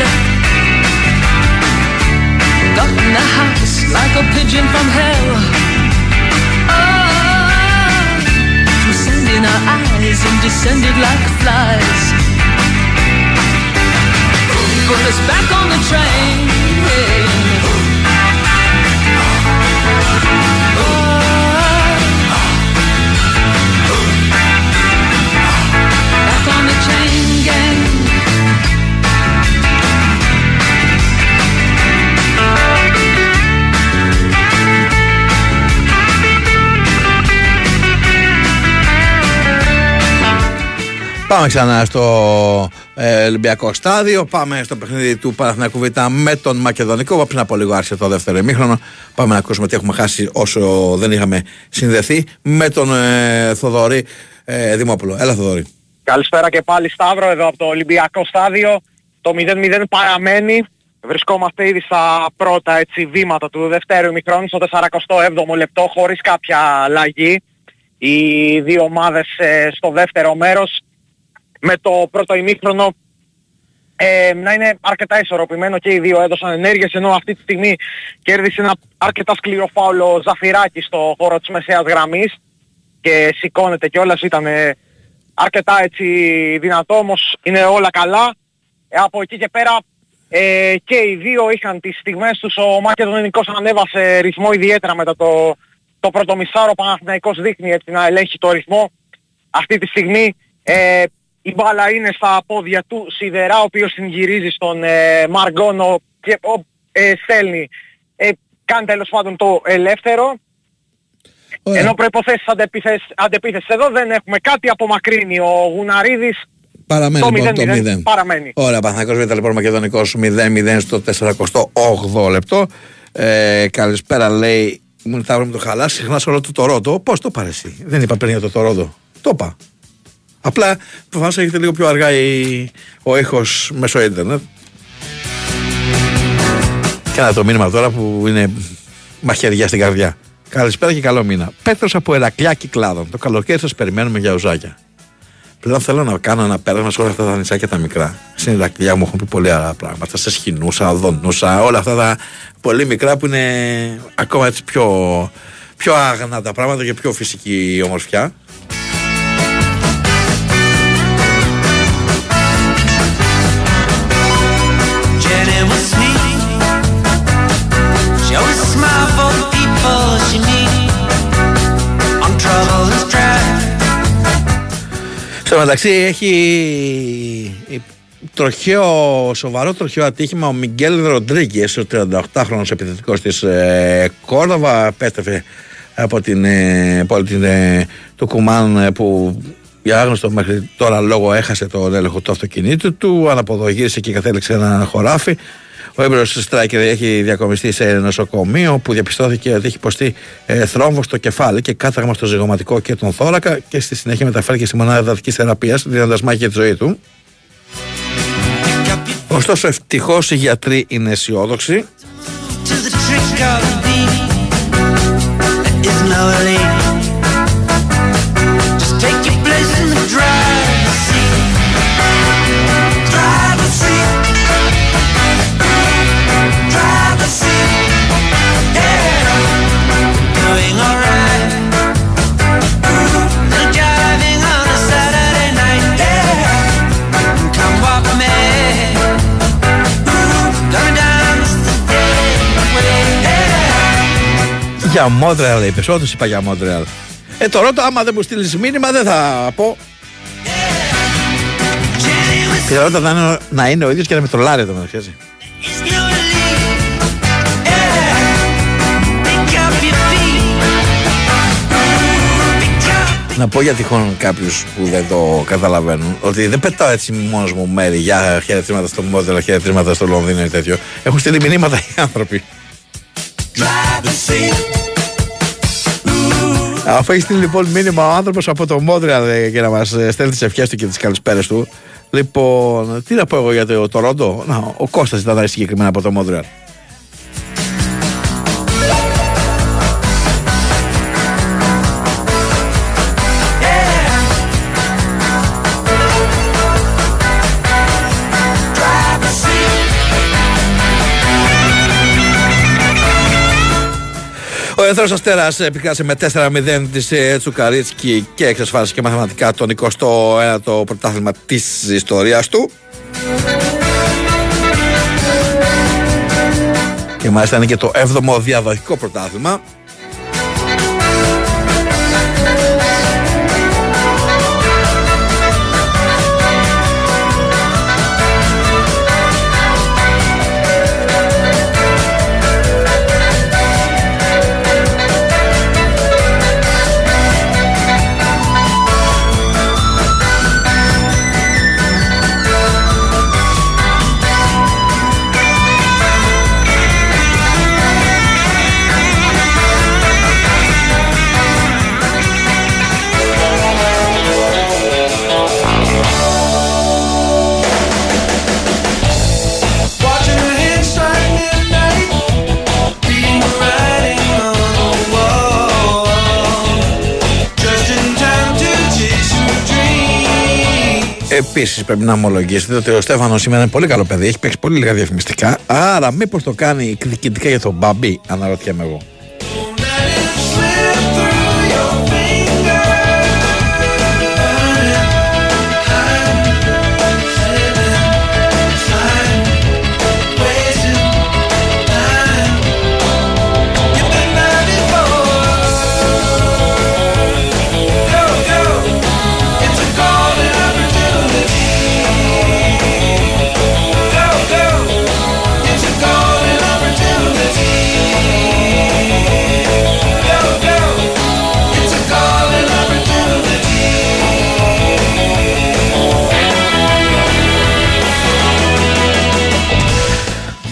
got in the house like a pigeon from hell. Ah, through sand in our eyes and descended like flies. Put us back on the train. Back Πάμε ξανά στο ε, Ολυμπιακό στάδιο. Πάμε στο παιχνίδι του Παναθηναϊκού Β με τον Μακεδονικό. Πριν από λίγο άρχισε το δεύτερο ημίχρονο. Πάμε να ακούσουμε τι έχουμε χάσει όσο δεν είχαμε συνδεθεί με τον ε, Θοδωρή ε, Δημόπουλο. Έλα, Θοδωρή. Καλησπέρα και πάλι Σταύρο εδώ από το Ολυμπιακό στάδιο. Το 0-0 παραμένει. Βρισκόμαστε ήδη στα πρώτα έτσι, βήματα του δεύτερου ημιχρόνου στο 47ο λεπτό χωρίς κάποια αλλαγή. Οι δύο ομάδες ε, στο δεύτερο μέρος με το πρώτο ημίχρονο ε, να είναι αρκετά ισορροπημένο και οι δύο έδωσαν ενέργειες ενώ αυτή τη στιγμή κέρδισε ένα αρκετά σκληρό φάουλο Ζαφυράκι στο χώρο της μεσαίας γραμμής και σηκώνεται κιόλας ήταν ε, αρκετά έτσι δυνατό όμως είναι όλα καλά. Ε, από εκεί και πέρα ε, και οι δύο είχαν τις στιγμές τους. Ο Μακεδονικός ανέβασε ρυθμό ιδιαίτερα μετά το, το πρώτο μισάρο. Ο Παναθηναϊκός δείχνει έτσι να ελέγχει το ρυθμό. Αυτή τη στιγμή ε, η μπάλα είναι στα πόδια του Σιδερά ο οποίος την γυρίζει στον ε, Μαργκόνο και ο, ε, στέλνει. Ε, κάνει τέλος πάντων το ελεύθερο. Ενώ προϋποθέσεις αντεπίθεσης, αντεπίθεσης εδώ δεν έχουμε κάτι απομακρύνει. Ο Γουναρίδης Παραμένει το λοιπόν, το 0-0 0. παραμένει. Ωραία, Παναθηναϊκός Β' λοιπόν Μακεδονικός 0-0 στο 48 λεπτό. Ε, καλησπέρα λέει, μου θα βρούμε το χαλάς, συχνά όλο το Τωρόντο. Πώς το πάρε εσύ, δεν είπα πριν για το Τωρόντο. Το είπα. Απλά προφανώς έχετε λίγο πιο αργά η, ο ήχος μέσω ίντερνετ. Και ένα το μήνυμα τώρα που είναι μαχαιριά στην καρδιά. Καλησπέρα και καλό μήνα. Πέτρος από Ερακλιά Κυκλάδων. Το καλοκαίρι σας περιμένουμε για ουζάκια. Πλέον θέλω να κάνω ένα πέρασμα σε όλα αυτά τα νησάκια τα μικρά. Στην Ηρακλεία μου έχουν πει πολύ άλλα πράγματα. Σε σχοινούσα, δονούσα, όλα αυτά τα πολύ μικρά που είναι ακόμα έτσι πιο, πιο άγνα τα πράγματα και πιο φυσική η ομορφιά. Jenny was sweet. She always smiled for the people she meet. On troubled strife. Στο μεταξύ έχει τροχαίο, σοβαρό τροχαίο ατύχημα ο Μιγγέλ Ροντρίγκες, ο 38χρονο επιθετικός της ε, Κόρδοβα. Επέστρεφε από την ε, πόλη την, ε, του Κουμάν ε, που για άγνωστο μέχρι τώρα λόγο έχασε τον έλεγχο του αυτοκινήτου του. Αναποδογύρισε και κατέληξε ένα χωράφι. Ο έμπειρο Στράικερ έχει διακομιστεί σε νοσοκομείο που διαπιστώθηκε ότι έχει υποστεί ε, θρόμβος στο κεφάλι και κάταγμα στο ζυγοματικό και τον θώρακα και στη συνέχεια μεταφέρθηκε στη μονάδα εντατική θεραπείας, δίνοντας μάχη για τη ζωή του. Ωστόσο, ευτυχώς οι γιατροί είναι αισιόδοξοι. Για Μόντρεαλ είπες, όντως είπα για Μόντρεαλ. Ε, το ρώτα, άμα δεν μου στείλεις μήνυμα, δεν θα πω. Πιθανότητα να είναι, να είναι ο ίδιος και να με τρολάρει εδώ μεταξύ. έτσι. Να πω για τυχόν κάποιους που δεν το καταλαβαίνουν ότι δεν πετάω έτσι μόνος μου μέρη για χαιρετήματα στο μόντελο, χαιρετήματα στο Λονδίνο ή τέτοιο. Έχουν στείλει μηνύματα οι άνθρωποι. Driver's seat. Αφού έχεις στείλει λοιπόν μήνυμα ο άνθρωπος από το Μόντρεαλ για να μας στέλνει τις ευχές του και τις καλησπέρες του. Λοιπόν, τι να πω εγώ για το Τορόντο. Να, ο Κώστας ήταν συγκεκριμένα από το Μόντρεαλ. Ερυθρό Αστέρας επικράτησε με 4-0 τη Τσουκαρίτσκι και εξασφάλισε και μαθηματικά τον 21ο πρωτάθλημα της ιστορίας του. Και μάλιστα είναι και το 7ο διαδοχικό πρωτάθλημα. Επίσης πρέπει να ομολογήσετε ότι ο Στέφανος σήμερα είναι πολύ καλό παιδί. Έχει παίξει πολύ λίγα διαφημιστικά. Άρα, μήπως το κάνει εκδικητικά για τον Μπαμπί, αναρωτιέμαι εγώ.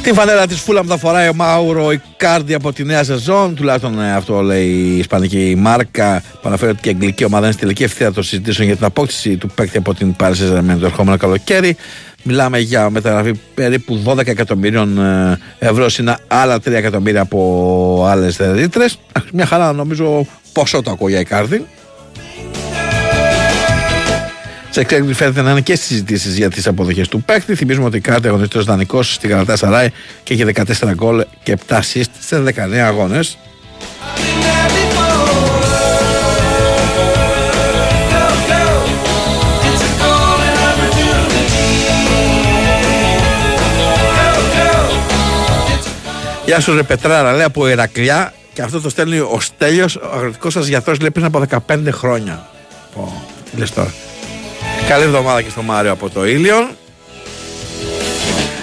Την φανέλα της Φούλαμ θα φοράει ο Μάουρο Ικάρντι από τη νέα σεζόν. Τουλάχιστον ε, αυτό λέει η Ισπανική μάρκα. Που αναφέρει ότι και η αγγλική ομάδα είναι στη τελική ευθεία των συζητήσεων για την απόκτηση του παίκτη από την Paris Saint-Germain το ερχόμενο καλοκαίρι. Μιλάμε για μεταγραφή περίπου 12 εκατομμυρίων ε, ευρώ συν άλλα 3 εκατομμύρια από άλλες ρήτρες. Μια χαρά νομίζω ποσό το ακούω για Ικάρδη. Σε εξέλιξη φαίνεται να είναι και συζητήσεις για τις αποδοχές του παίκτη. Θυμίζουμε ότι κράτη αγωνιστής δανεικός στη Γαλατά Σαράι και έχει 14 γκολ και 7 assist σε 19 αγώνες. Γεια σου ρε Πετράρα, λέει από Ηρακλιά και αυτό το στέλνει ο Στέλιος, ο αγροτικός σας γιατρός λέει πριν από 15 χρόνια. Πω, τι λες τώρα. Καλή εβδομάδα και στο Μάριο από το Ήλιον.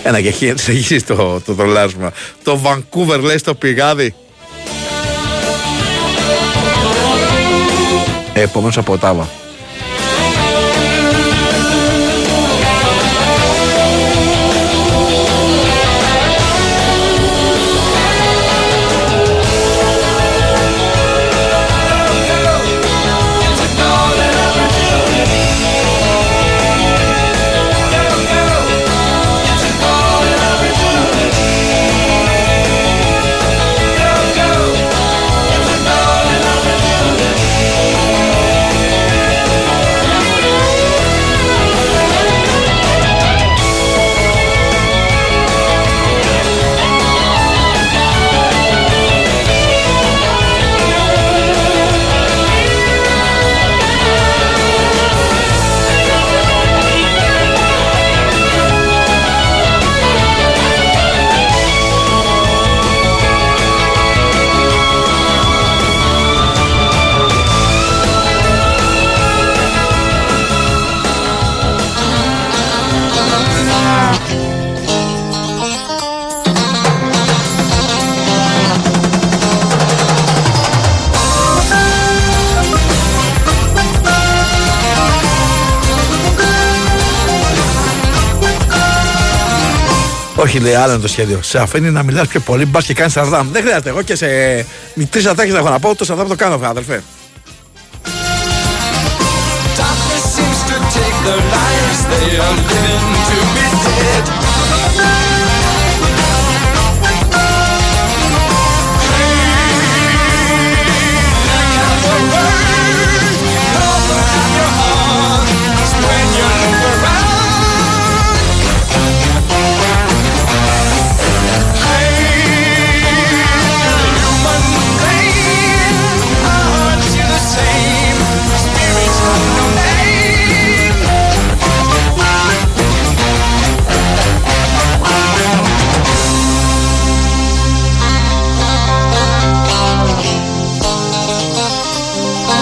Ένα και έχει συνεχίσει το, το δολάσμα. Το Vancouver λέει στο πηγάδι. Ε, Επόμενος από Οτάβα. Όχι, λέει άλλο είναι το σχέδιο. Σε αφήνει να μιλάς πιο πολύ, μπας και κάνεις σαρδάμ. Δεν χρειάζεται. Εγώ και σε τρεις ατάκες να έχω να πω, το σαρδάμ το κάνω, αδελφέ. Darkness seems to take their lives, they are living to be dead.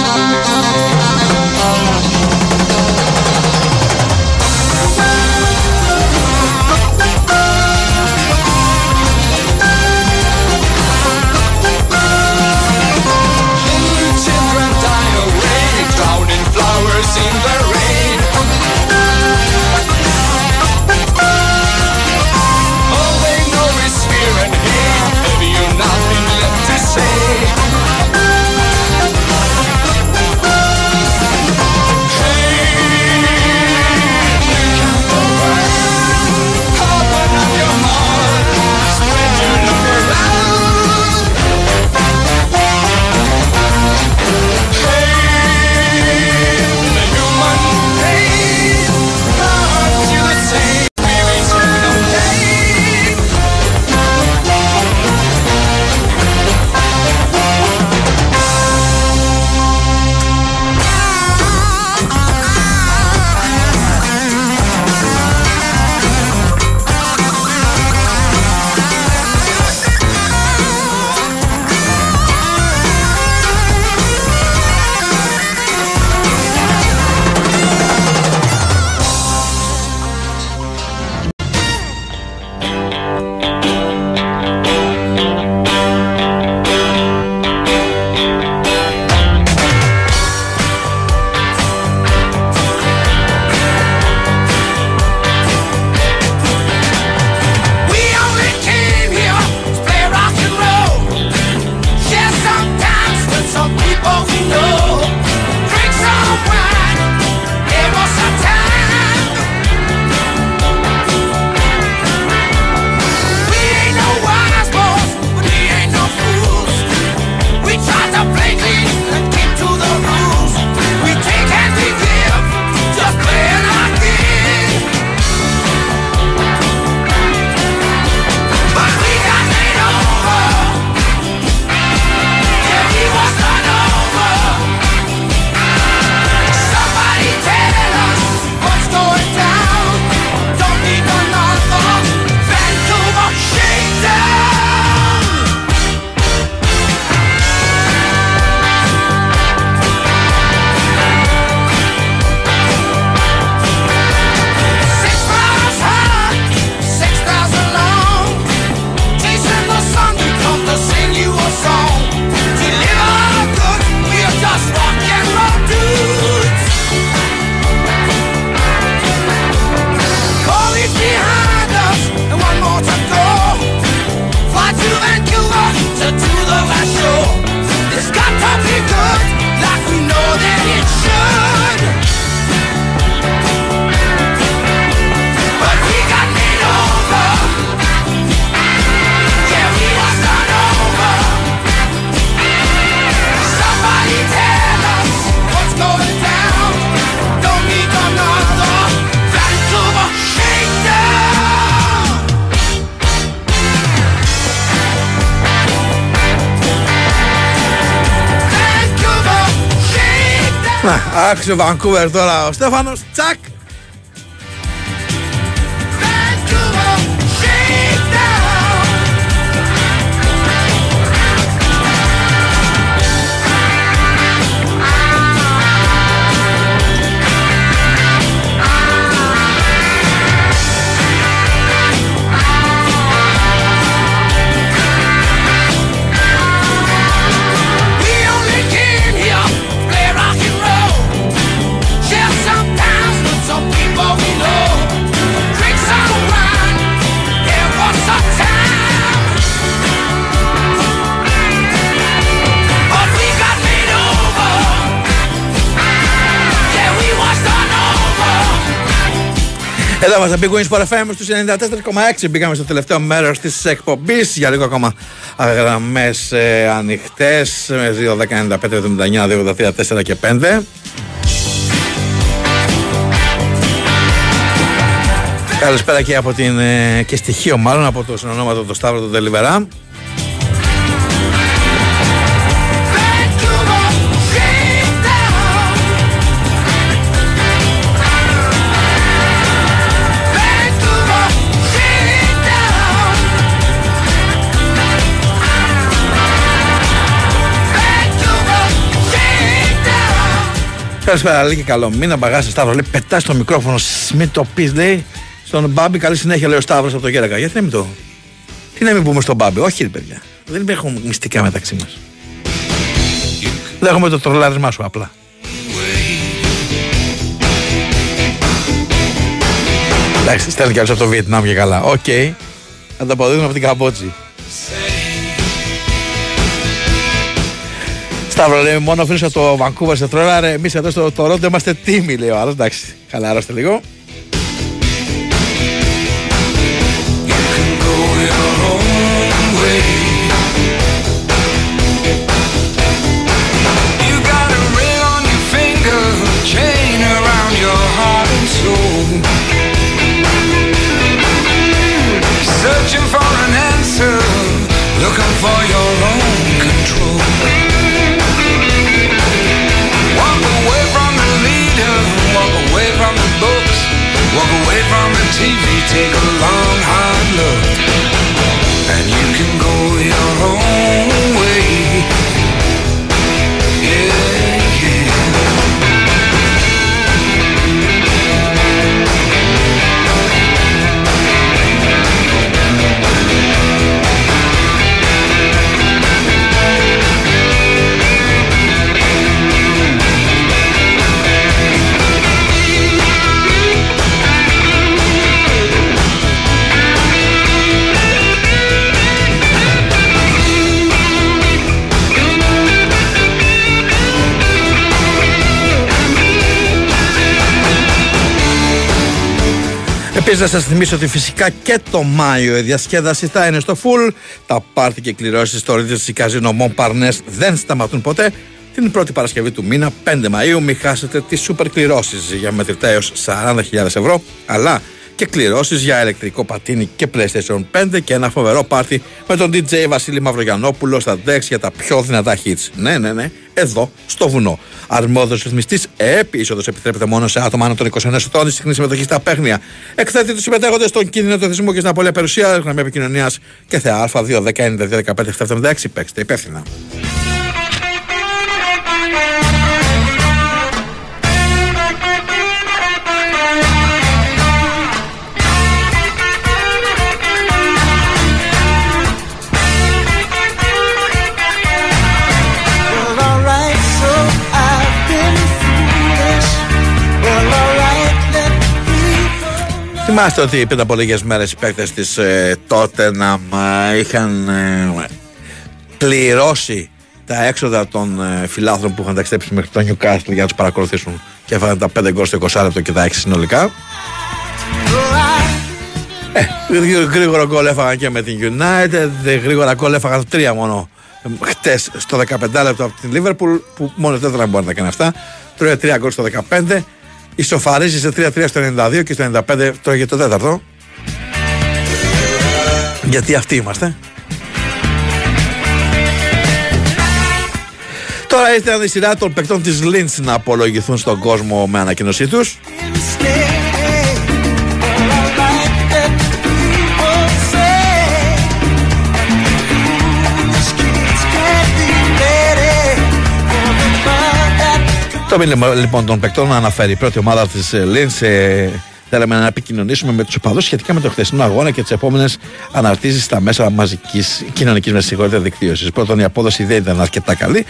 Música Να, άξιο Βανκούβερ τώρα ο Στέφανος. Τσακ. Εδώ είμαστε Big Wings Sport FM στους 94,6 Μπήκαμε στο τελευταίο μέρος της εκπομπής. Για λίγο ακόμα γραμμές ε, ανοιχτές. Με 2, 10, 95, 79, 2, 83, 4 και 5 Καλησπέρα και από την ε, και στοιχείο μάλλον από το συνονόματο το Σταύρο του Τελιβερά Καλησπέρα, λέει και καλό μήνα. Μπαγάσε Σταύρος, λέει πετάς το μικρόφωνο. σ, Μην το πεις, λέει. Στον Μπάμπη, καλή συνέχεια, λέει ο Σταύρος από το Γέρακα. Γιατί να μην το. Τι να μην πούμε στον Μπάμπη, όχι, ρε παιδιά. Δεν έχουμε μυστικά μεταξύ μας. Δεν έχουμε το τρολάρισμά σου απλά. Εντάξει, στέλνει κι άλλος από το Βιετνάμ και καλά. OK. Okay. Ανταποδίδουν από την Καμπότζη. Σταύρο λέει μόνο φίλος από το Vancouver σε τρόλα ρε εμείς εδώ στο Toronto είμαστε τίμοι λέει ο άλλος. Εντάξει χαλαρώστε λίγο. You να σας θυμίσω ότι φυσικά και το Μάιο η διασκέδαση θα είναι στο full. Τα πάρτι και κληρώσεις στο Ρίδη Καζίνο Μον Παρνέ δεν σταματούν ποτέ. Την πρώτη Παρασκευή του μήνα, 5 Μαου, μην χάσετε τις σούπερ κληρώσεις για μετρητά έως 40.000 ευρώ, αλλά και κληρώσεις για ηλεκτρικό πατίνι και PlayStation 5 και ένα φοβερό πάρτι με τον DJ Βασίλη Μαυρογιανόπουλο στα DEX για τα πιο δυνατά hits. Ναι, ναι, ναι, εδώ στο βουνό. Αρμόδιος ρυθμιστής, επίσοδο επιτρέπεται μόνο σε άτομα άνω των 21 ετών, η συχνή συμμετοχή στα παίχνια. Εκθέτει τους συμμετέχοντες στον κίνδυνο του εθισμού και στην απώλεια περιουσίας, γραμμή επικοινωνίας και θεά Α2 10 92 15 76. Παίξτε υπεύθυνα. Θυμάστε ότι πριν από λίγες μέρες οι παίκτες της ε, τότε να είχαν ε, πληρώσει τα έξοδα των ε, φιλάθρων που είχαν ταξιδέψει μέχρι το Newcastle για να τους παρακολουθήσουν και έφαγαν τα 5 γκολ στο 20 λεπτό και τα 6 συνολικά. Ε, γρήγορο- γρήγορο γκολ έφαγαν και με την United, ε, γρήγορα γκολ έφαγαν τρία μόνο χτες στο 15 λεπτό από την Liverpool που μόνος δεν θα μπορεί να κάνει αυτά. Τρώει τρία γκολ στο 15, ισοφαρίζεις σε 3-3 στο 92 και στο 95 τρώγε το τέταρτο. Γιατί αυτοί είμαστε. Τώρα ήταν η σειρά των παικτών της Lynch να απολογηθούν στον κόσμο με ανακοίνωσή τους. Το μήνυμα λοιπόν των παικτών αναφέρει η πρώτη ομάδα της Λίνς. Ε, θέλαμε να επικοινωνήσουμε με τους οπαδούς σχετικά με το χθεσινό αγώνα και τις επόμενες αναρτήσεις στα μέσα μαζικής κοινωνικής με δικτύωσης. Πρώτον, η απόδοση δεν ήταν αρκετά καλή.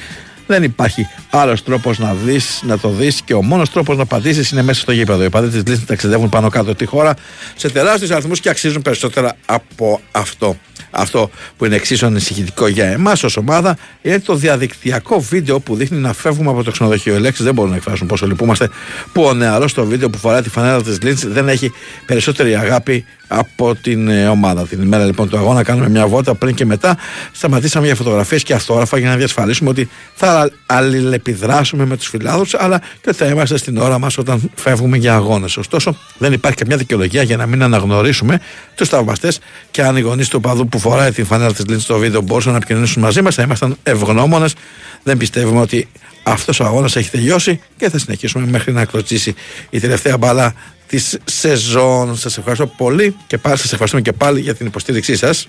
Δεν υπάρχει άλλος τρόπος να δεις, να το δεις και ο μόνος τρόπος να απαντήσεις είναι μέσα στο γήπεδο. Οι οπαδοί της Λίνς ταξιδεύουν πάνω κάτω τη χώρα σε τεράστιους αριθμούς και αξίζουν περισσότερα από αυτό. Αυτό που είναι εξίσου ανησυχητικό για εμάς ως ομάδα είναι το διαδικτυακό βίντεο που δείχνει να φεύγουμε από το ξενοδοχείο. Οι λέξεις δεν μπορούν να εκφράσουν πόσο λυπούμαστε που ο νεαρός στο βίντεο που φοράει τη φανέλα της Λίντς δεν έχει περισσότερη αγάπη από την ε, ομάδα. Την ημέρα λοιπόν του αγώνα κάνουμε μια βόλτα πριν και μετά. Σταματήσαμε για φωτογραφίες και αυτόγραφα για να διασφαλίσουμε ότι θα αλληλεπιδράσουμε με τους φιλάδου αλλά και θα είμαστε στην ώρα μας όταν φεύγουμε για αγώνες. Ωστόσο, δεν υπάρχει καμιά δικαιολογία για να μην αναγνωρίσουμε τους θαυμαστές και αν οι γονείς του παδού που φοράει την φανέλα της Λίντς στο βίντεο μπορούσαν να επικοινωνήσουν μαζί μας, θα ήμασταν ευγνώμονες. Δεν πιστεύουμε ότι αυτός ο αγώνας έχει τελειώσει και θα συνεχίσουμε μέχρι να κλωτσίσει η τελευταία μπάλα της σεζόν. Σας ευχαριστώ πολύ και πάλι σας ευχαριστούμε και πάλι για την υποστήριξή σας.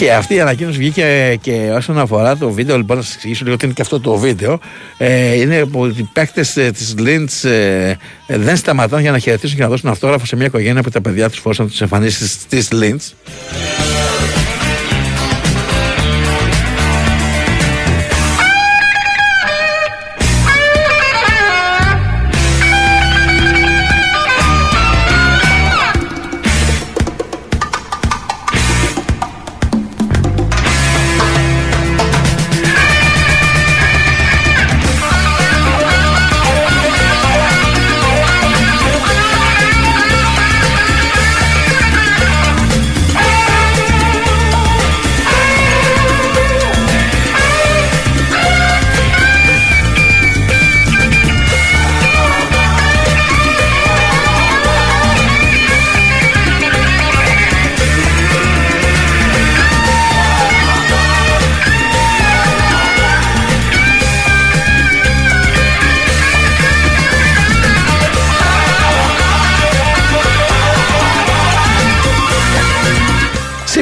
Και αυτή η ανακοίνωση βγήκε και όσον αφορά το βίντεο, λοιπόν, να σας εξηγήσω λίγο τι είναι και αυτό το βίντεο. Ε, είναι που οι παίκτες ε, της Λίντ ε, δεν σταματάνε για να χαιρετήσουν και να δώσουν αυτόγραφο σε μια οικογένεια που τα παιδιά τους φόρησαν τι εμφανίσεις της Λίντ.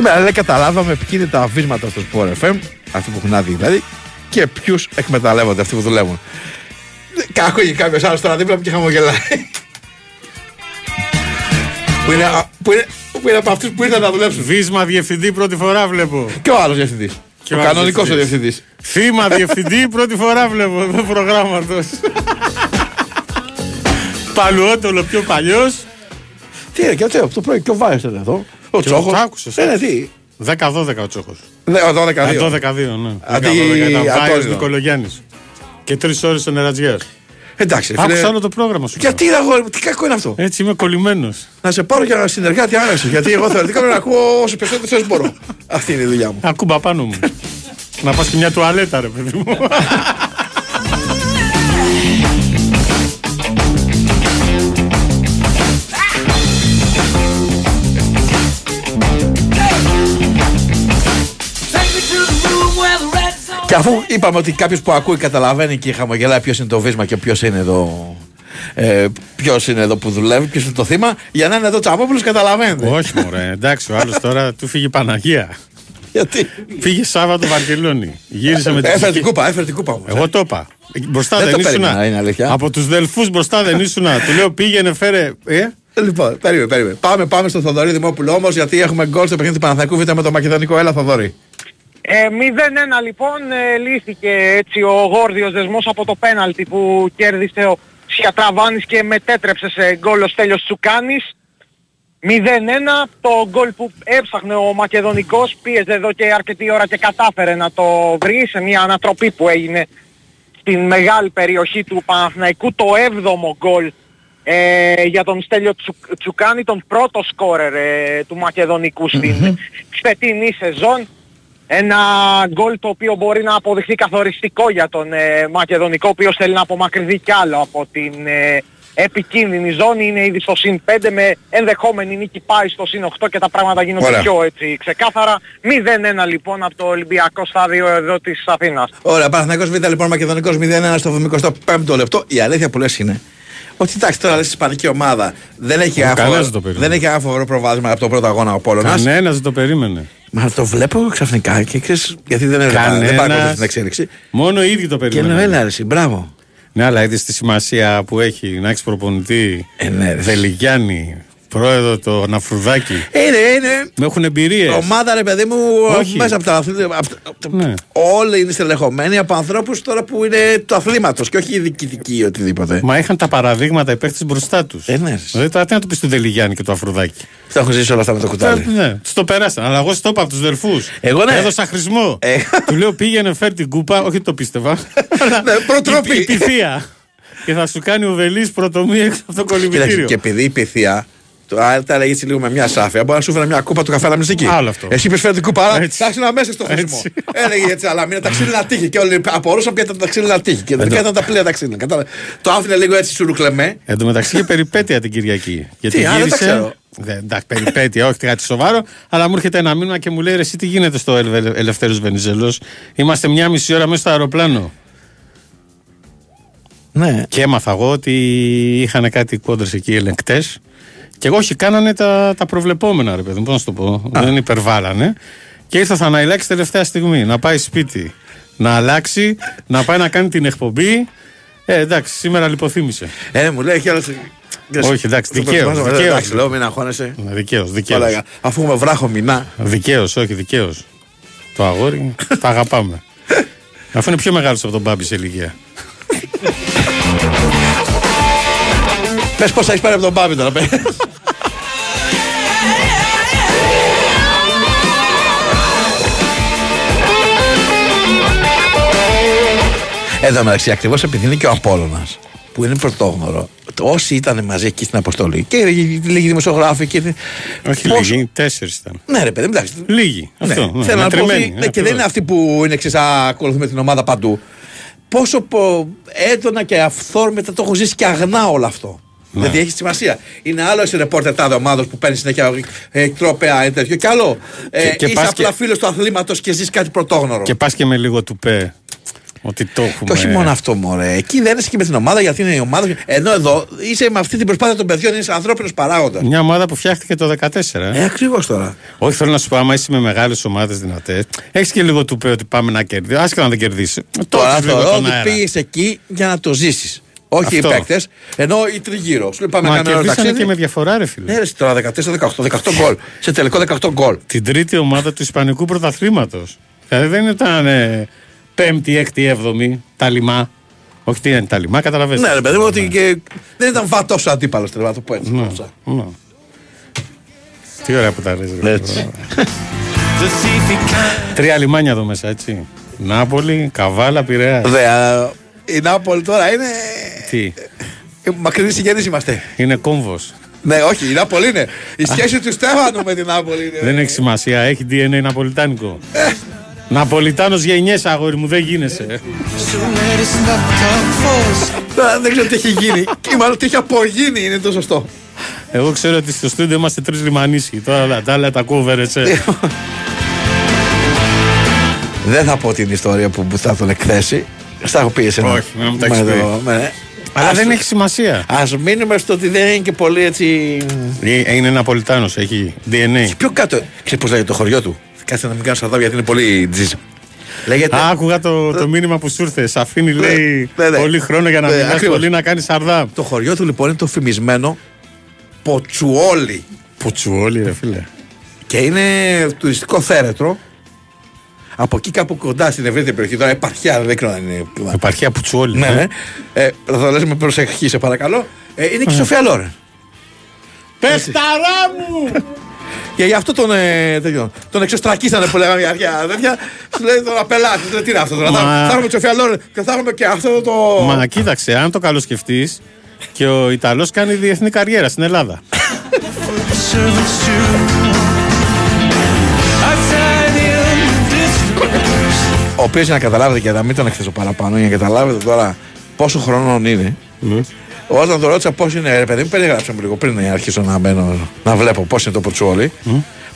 Σήμερα δεν καταλάβαμε ποιοι είναι τα βίσματα στο Sport FM, αυτοί που έχουν άδειοι δηλαδή, και ποιους εκμεταλλεύονται αυτοί που δουλεύουν. Κάκο ή κάποιος άλλος τώρα δίπλα μου και χαμογελάει. που, είναι, που, είναι, που είναι από αυτούς που ήρθαν να δουλέψουν. Βίσμα διευθυντή πρώτη φορά βλέπω. Και ο άλλος διευθυντής. Ο, ο κανονικός ο διευθυντής. Θύμα διευθυντή πρώτη φορά βλέπω εδώ προγράμματος. Παλαιότερο πιο παλιός. Τι είναι, και αυτό το πρωί και ο Βάιος ήταν εδώ. Ο Τσόχος. Άκουσες. Ε, τι. 10-12 ο Τσόχος. 12-2. 12-2, ναι. Αντί 10-12 ήταν Βάιος Αντώνιο. Νικολογιάννης. Και τρεις ώρες ο Νερατζιά. Εντάξει, ρε φίλε. Άκουσα όλο το πρόγραμμα σου. Γιατί να αγόρι μου, τι κακό είναι αυτό. Έτσι είμαι κολλημένος. Να σε πάρω για συνεργάτη άμεσο. Γιατί εγώ θεωρητικά πρέπει να ακούω όσο περισσότερο θες μπορώ. Αυτή είναι η δουλειά μου. Ακούμπα πάνω μου. να πας και μια τουαλέτα, ρε παιδί μου. Και αφού είπαμε ότι κάποιος που ακούει καταλαβαίνει και χαμογελάει ποιος είναι το βίσμα και ποιος είναι εδώ. Ε, ποιος είναι εδώ που δουλεύει, ποιος είναι το θύμα, για να είναι εδώ Τσαμόπουλος, καταλαβαίνετε. Όχι, μωρέ. Εντάξει, ο άλλος τώρα του φύγει Παναγία. Γιατί; Πήγε Σάββατο Βαρκελόνη. Γύρισε με τη Έφερε την ψυχή. κούπα, έφερε την κούπα όμως, ε. Εγώ το είπα. Μπροστά Δεν δεν, το ήσουν. περίμενα, είναι αλήθεια. Από τους δελφούς μπροστά δεν ήσουν. Του λέω πήγαινε, φέρε. Ε; Λοιπόν, περίμενε, περίμενε. Πάμε, πάμε στο Θοδωρή Δημόπουλο όμως, γιατί έχουμε γκολ στο παιχνίδι του Παναθαϊκού Β με το Μακεδονικό. Έλα, Θοδωρή. Ε, 0-1 λοιπόν ε, λύθηκε έτσι ο γόρδιος δεσμός από το πέναλτι που κέρδισε ο Σιατραβάνης και μετέτρεψε σε γκολ ο Στέλιος Τσουκάνης. 0-1 το γκολ που έψαχνε ο Μακεδονικός πίεζε εδώ και αρκετή ώρα και κατάφερε να το βρει σε μια ανατροπή που έγινε στην μεγάλη περιοχή του Παναθηναϊκού. Το 7ο γκολ ε, για τον Στέλιο Τσου, Τσουκάνη τον πρώτο σκόρερ ε, του Μακεδονικού στην φετινή σεζόν ένα γκολ το οποίο μπορεί να αποδειχθεί καθοριστικό για τον ε, Μακεδονικό ο οποίος θέλει να απομακρυνθεί κι άλλο από την ε, επικίνδυνη ζώνη, είναι ήδη στο συν 5 με ενδεχόμενη νίκη πάει στο συν 8 και τα πράγματα γίνονται Ωραία. πιο έτσι ξεκάθαρα. 0-1 λοιπόν από το Ολυμπιακό στάδιο εδώ της Αθήνας. Ωραία, Παναθηναϊκός Β λοιπόν, Μακεδονικός 0-1 στο 25ο λεπτό. Η αλήθεια που λες είναι ότι εντάξει τώρα λες ισπανική ομάδα δεν έχει Ο ένα κανένας φοβερό- δεν το περίμενε. δεν έχει ένα φοβερό προβάδισμα από το πρώτο αγώνα ο Πόλωνας. Κανένας δεν το περίμενε. Μα το βλέπω ξαφνικά και ξέρεις γιατί δεν έβλεπα, δεν Κανένας. παρακολουθούσα την εξέλιξη. Μόνο οι ίδιοι το Και περίμεναν. λέω έλα ρε εσύ, μπράβο. Ναι, αλλά είδες τη σημασία που έχει να έχεις προπονητή Ε, ναι, ρε. Δελιγιάννη, πρόεδρο το Ναφρουδάκη. Είναι, είναι. Με έχουν εμπειρίες. Ομάδα ρε παιδί μου Όχι. μέσα από τα αθλήματα. Ναι. Όλοι είναι στελεχωμένοι από ανθρώπους τώρα που είναι του αθλήματος και όχι διοικητικοί ή οτιδήποτε. Μα είχαν τα παραδείγματα οι παίχτες μπροστά τους. Ε, ναι. Δηλαδή τώρα τι να του πεις του Δελιγιάννη και του Αφρουδάκη; Τα έχω ζήσει όλα αυτά με το κουτάλι. Ναι, τους το περάσαν. Αλλά εγώ στο είπα από τους δελφούς. Εγώ ναι. Έδωσα χρησμό. Ε. Του λέω πήγαινε φέρ την κούπα, όχι το πίστευα. αλλά Ναι, προτροπή. η- Η πυθία. και θα σου κάνει ο Βελής πρωτομή έξω από το Κοίταξε, κολυμπητήριο. και επειδή η πυθία το αν τα έλεγε έτσι λίγο με μια σάφια, μπορεί να σου φέρει μια κούπα του καφέ μυστική. Άλλο αυτό. Εσύ είπε φέρει την κούπα, αλλά Έτσι. θα ήσουν μέσα στο χρήσιμο. Έτσι. Έλεγε έτσι, αλλά μην τα ξύλινα τύχη. Και όλοι απορούσαν ποια ήταν τα ξύλινα τύχη. Και τελικά ήταν τα πλοία τα ξύλινα. Κατάλαβε. Το άφηνε λίγο έτσι σουρουκλεμέ. Εν τω μεταξύ είχε περιπέτεια την Κυριακή. Γιατί Τι, α, δεν τα γύρισε. ξέρω. Δεν, εντάξει, περιπέτεια, όχι κάτι σοβαρό. Αλλά μου έρχεται ένα μήνυμα και μου λέει: «Ρε, Εσύ τι γίνεται στο Ελε- Ελευθέρω Βενιζέλος; Είμαστε μια μισή ώρα μέσα στο αεροπλάνο. Ναι. Και έμαθα εγώ ότι είχαν κάτι κόντρες εκεί ελεγκτές. Και εγώ όχι, κάνανε τα, τα προβλεπόμενα, ρε παιδί μου. Πώς να σου το πω. Δεν υπερβάλλανε. Και ήρθε ο Θαναϊλάκης τελευταία στιγμή να πάει σπίτι, να αλλάξει, να πάει να κάνει την εκπομπή. Ε, εντάξει, σήμερα λιποθύμησε. Ε, μου λέει, χαίρομαι. Όχι, εντάξει, Το δικαίως. προετοιμάζω, Εντάξει, λέω, μην αγχώνεσαι. Δικαίως, δικαίως. Όλα, Αφού έχουμε βράχο μηνά. Δικαίως, όχι, δικαίως. Το αγόρι, τα αγαπάμε. Αφού είναι πιο μεγάλος από τον Μπάμπη σε ηλικία. Πες πώς έχεις πάρει από τον Μπάμπη τώρα. πες. Εδώ μεταξύ, ακριβώς επειδή είναι και ο Απόλλωνας που είναι πρωτόγνωρο, όσοι ήταν μαζί εκεί στην αποστολή και λίγοι δημοσιογράφοι και. Όχι Πόσο- λίγοι, τέσσερις ήταν. Ναι, ρε παιδί, μου, εντάξει. Λίγοι. Αυτό. ναι, Θέλω να πω μετρημένοι, ότι, ναι, ναι, και δεν ακριβώς. είναι αυτοί που είναι εξή, ακολουθούμε την ομάδα παντού. Πόσο πο- έντονα και αυθόρμητα το έχω ζήσει και αγνά όλο αυτό. Ναι. Δηλαδή έχει σημασία. Είναι άλλο εσύ ρεπόρτερ τάδε ομάδος που παίρνεις συνέχεια ε, τρόπεα interview και άλλο. Ε, Και- και είσαι πας απλά και- φίλος του αθλήματος και ζεις κάτι πρωτόγνωρο. Και πας και με λίγο του πέ. Ότι το έχουμε. Και όχι μόνο αυτό, μωρέ. Εκεί δεν είσαι και με την ομάδα γιατί είναι η ομάδα. Ενώ εδώ είσαι με αυτή την προσπάθεια των παιδιών, είσαι ανθρώπινος παράγοντας. Μια ομάδα που φτιάχτηκε το 14. Ε, ακριβώς τώρα. Όχι, θέλω να σου πω, άμα είσαι με μεγάλες ομάδες δυνατές, έχεις και λίγο του πέ ότι πάμε να κερδίσει. Άσχετα να δεν κερδίσει. Τώρα θεωρώ ότι πήγες εκεί για να το ζήσεις. Όχι Αυτό. οι παίκτες, ενώ οι τριγύρω. Σου λέει πάμε Μα να κάνουμε ένα κερδίσανε ταξίδι. και με διαφορά, ρε φίλε. Ναι, ρε, τώρα 14-18, 18 γκολ. Σε τελικό 18 γκολ. Την τρίτη ομάδα του Ισπανικού πρωταθλήματος. Δηλαδή δεν ήταν ε, πέμπτη, έκτη, έβδομη, τα λιμά. Όχι, τι είναι τα λιμά, καταλαβαίνετε. Ναι, ρε παιδί μου, ότι και δεν ήταν βατό αντίπαλος, να το πω έτσι. Ναι, ναι. Τι ωραία που τα λες, ρε. Έτσι. Τρία λιμάνια εδώ μέσα, έτσι. Νάπολη, Καβάλα, Πειραιά. Δε, α, η Νάπολη τώρα είναι. Τι, ε, Μακρινή συγγενείς είμαστε. είναι κόμβος. Ναι, όχι, η Νάπολη είναι. Η σχέση του Στέφανου με την Νάπολη είναι. Δεν έχει σημασία, έχει DNA Ναπολιτάνικο. Ναπολιτάνος γενιές αγόρι μου, δεν γίνεσαι. Τώρα δεν ξέρω τι έχει γίνει. Και μάλλον τι έχει απογίνει είναι το σωστό. Εγώ ξέρω ότι στο στούντιο είμαστε τρεις λιμανίσχοι. Τώρα τα άλλα τα κόβερ, έτσι. Δεν θα πω την ιστορία που που θα τον εκθέσει. Στα έχω πει εσένα. Όχι, να μου τα έχεις Με πει. το- με- Αλλά Ας- δεν έχει σημασία. Ας μείνουμε στο ότι δεν είναι και πολύ έτσι. Ε, Είναι Ναπολιτάνος, έχει DNA. Πιο κάτω. Ξέρεις πώς λέγεται το χωριό του; Κάτσε να μην κάνω σαρδάμ γιατί είναι πολύ τζιζ. Λέγεται. Α, άκουγα το, το μήνυμα που σου ήρθε. Σ' αφήνει, λέει, ναι, ναι. πολύ χρόνο για να Ναι, μιλάς ακριβώς. πολύ να κάνεις σαρδάμ. Το χωριό του λοιπόν είναι το φημισμένο Ποτσουόλι. Ποτσουόλι, ρε φίλε. Και είναι τουριστικό θέρετρο. Από εκεί κάπου κοντά στην ευρύτερη περιοχή, τώρα επαρχία, δεν ξέρω αν είναι. Επαρχία Πουτσουόλι. Ναι, ε. ναι. Ε, θα το λες με προσεχή, σε παρακαλώ. Ε, είναι και η Σοφία Λόρεν. Πεσταρά μου! Και γι' αυτό τον, ε, τέτοιο, τον εξωστρακίσανε που λέγαμε για αρχαία αδέρφια. Σου λέει τώρα πελάτη, λέει, τι είναι αυτό τώρα. Μα- Θα, θα έχουμε τη Σοφία Λόρεν και θα έχουμε και αυτό το. Μα κοίταξε, αν το καλοσκεφτείς και ο Ιταλός κάνει διεθνή καριέρα στην Ελλάδα. Ο οποίος για να καταλάβετε και να μην τον εκθέσω παραπάνω, για να καταλάβετε τώρα πόσο χρονών είναι. Όταν το ρώτησα πώς είναι, ρε παιδί μου, περιγράψα μου λίγο πριν να αρχίσω να, μπαίνω, να βλέπω πώς είναι το πορτσόλι.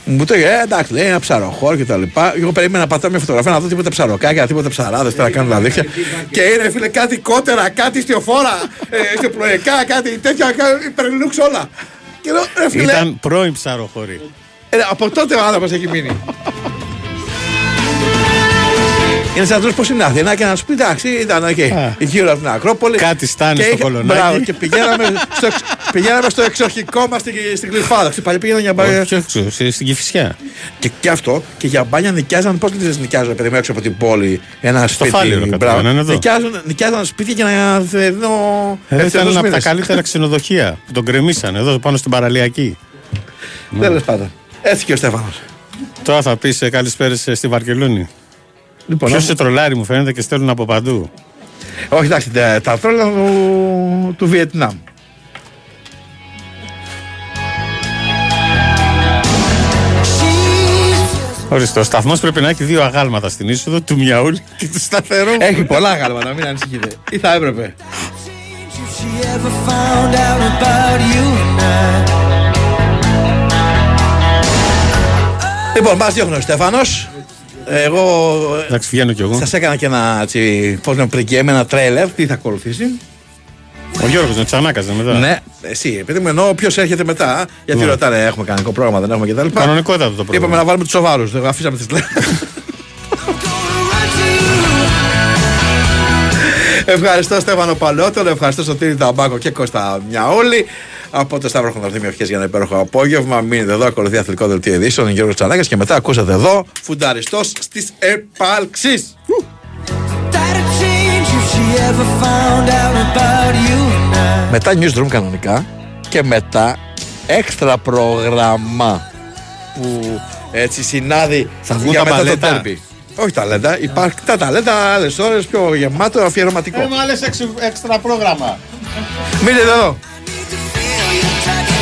Μου το είπε, ε, εντάξει, λέει ένα ψαροχώρο και τα λοιπά. Εγώ περίμενα να πατάω μια φωτογραφία να δω τίποτα ψαροκάκια, τίποτα ψαράδες πέρα να κάνουν τα δίχτυα. και είναι, φίλε, κάτι κότερα, κάτι στιοφόρα, ε, στιοπλοϊκά, κάτι τέτοια, κάτι υπερλούξ όλα. Και λέω, ρε φίλε, Ήταν πρώην ψαροχωρή. ε, από τότε ο άνθρωπος έχει μείνει. Είναι σαν να του πω στην Αθήνα και να σου πει εντάξει, ήταν εκεί, γύρω από την Ακρόπολη. Κάτι στάνει και στο είχα- κολονάκι. Μπράβο, και πηγαίναμε στο, εξ- πηγαίναμε στο εξοχικό μας στην, στην Κλειφάδα. Στην παλιά πήγαινα για μπάνια. Όχι έξω, σε- στην Κηφισιά. Και, και αυτό και για μπάνια νοικιάζαν. Πώς δεν νοικιάζαν, παιδί μου, έξω από την πόλη. Ένα σπίτι. Φάληρο, μπράβο. κατάλαβα, είναι εδώ. Νοικιάζαν, νοικιάζαν σπίτι για να δω. Εδώ ήταν ένα από τα καλύτερα ξενοδοχεία που τον κρεμίσαν εδώ πάνω στην παραλιακή. Τέλος πάντων. Έτσι και ο Στέφανος. Τώρα θα πεις καλησπέρα στη Βαρκελόνη. Λοιπόν, Ποιος να- σε τρολάρει μου φαίνεται και στέλνουν από παντού. Όχι, εντάξει, τα, τα τρόλα του, του Βιετνάμ. Ορίστε, ο σταθμός πρέπει να έχει δύο αγάλματα στην είσοδο του Μιαούλ και του σταθερού. Έχει πολλά αγάλματα, μην ανησυχείτε. Ή θα έπρεπε. she ever found out about you and I. Λοιπόν, μα διώχνει ο Στέφανος. Εγώ Εντάξει, βγαίνω κι εγώ. σας έκανα και ένα έτσι, πώς να πριν και ένα τρέλερ. Τι θα ακολουθήσει; Ο Γιώργος με τσανάκαζε μετά. Ναι, εσύ, επειδή μου εννοώ ποιος έρχεται μετά. Γιατί Ναι. ρωτάνε, έχουμε κανονικό πρόγραμμα, δεν έχουμε κτλ. Κανονικότατο το πρόγραμμα. Είπαμε να βάλουμε τους σοβαρούς. Αφήσαμε τις Ευχαριστώ Στέφανο Παλαιότερο, ευχαριστώ Σωτήρη Ταμπάκο και Κώστα Μιαούλη. Από το Σταύρο Χονδαρθήμιο ευχές για ένα υπέροχο απόγευμα. Μείνετε εδώ, ακολουθεί αθλητικό δελτίο ειδήσεων. Είναι Γιώργος Τσανάκας και μετά ακούσατε εδώ φουνταριστός στις επάλξεις. That'd change if she ever found out about you and I. Μετά newsroom κανονικά και μετά έξτρα πρόγραμμα που έτσι συνάδει Θα βγουν για τα μετά το μπαλέτα. τέρμπι. Όχι ταλέντα, υπάρχει τα ταλέντα άλλες ώρες πιο γεμάτο αφιερωματικό. άλλες έξτρα πρόγραμμα. Μείνετε εδώ. you touch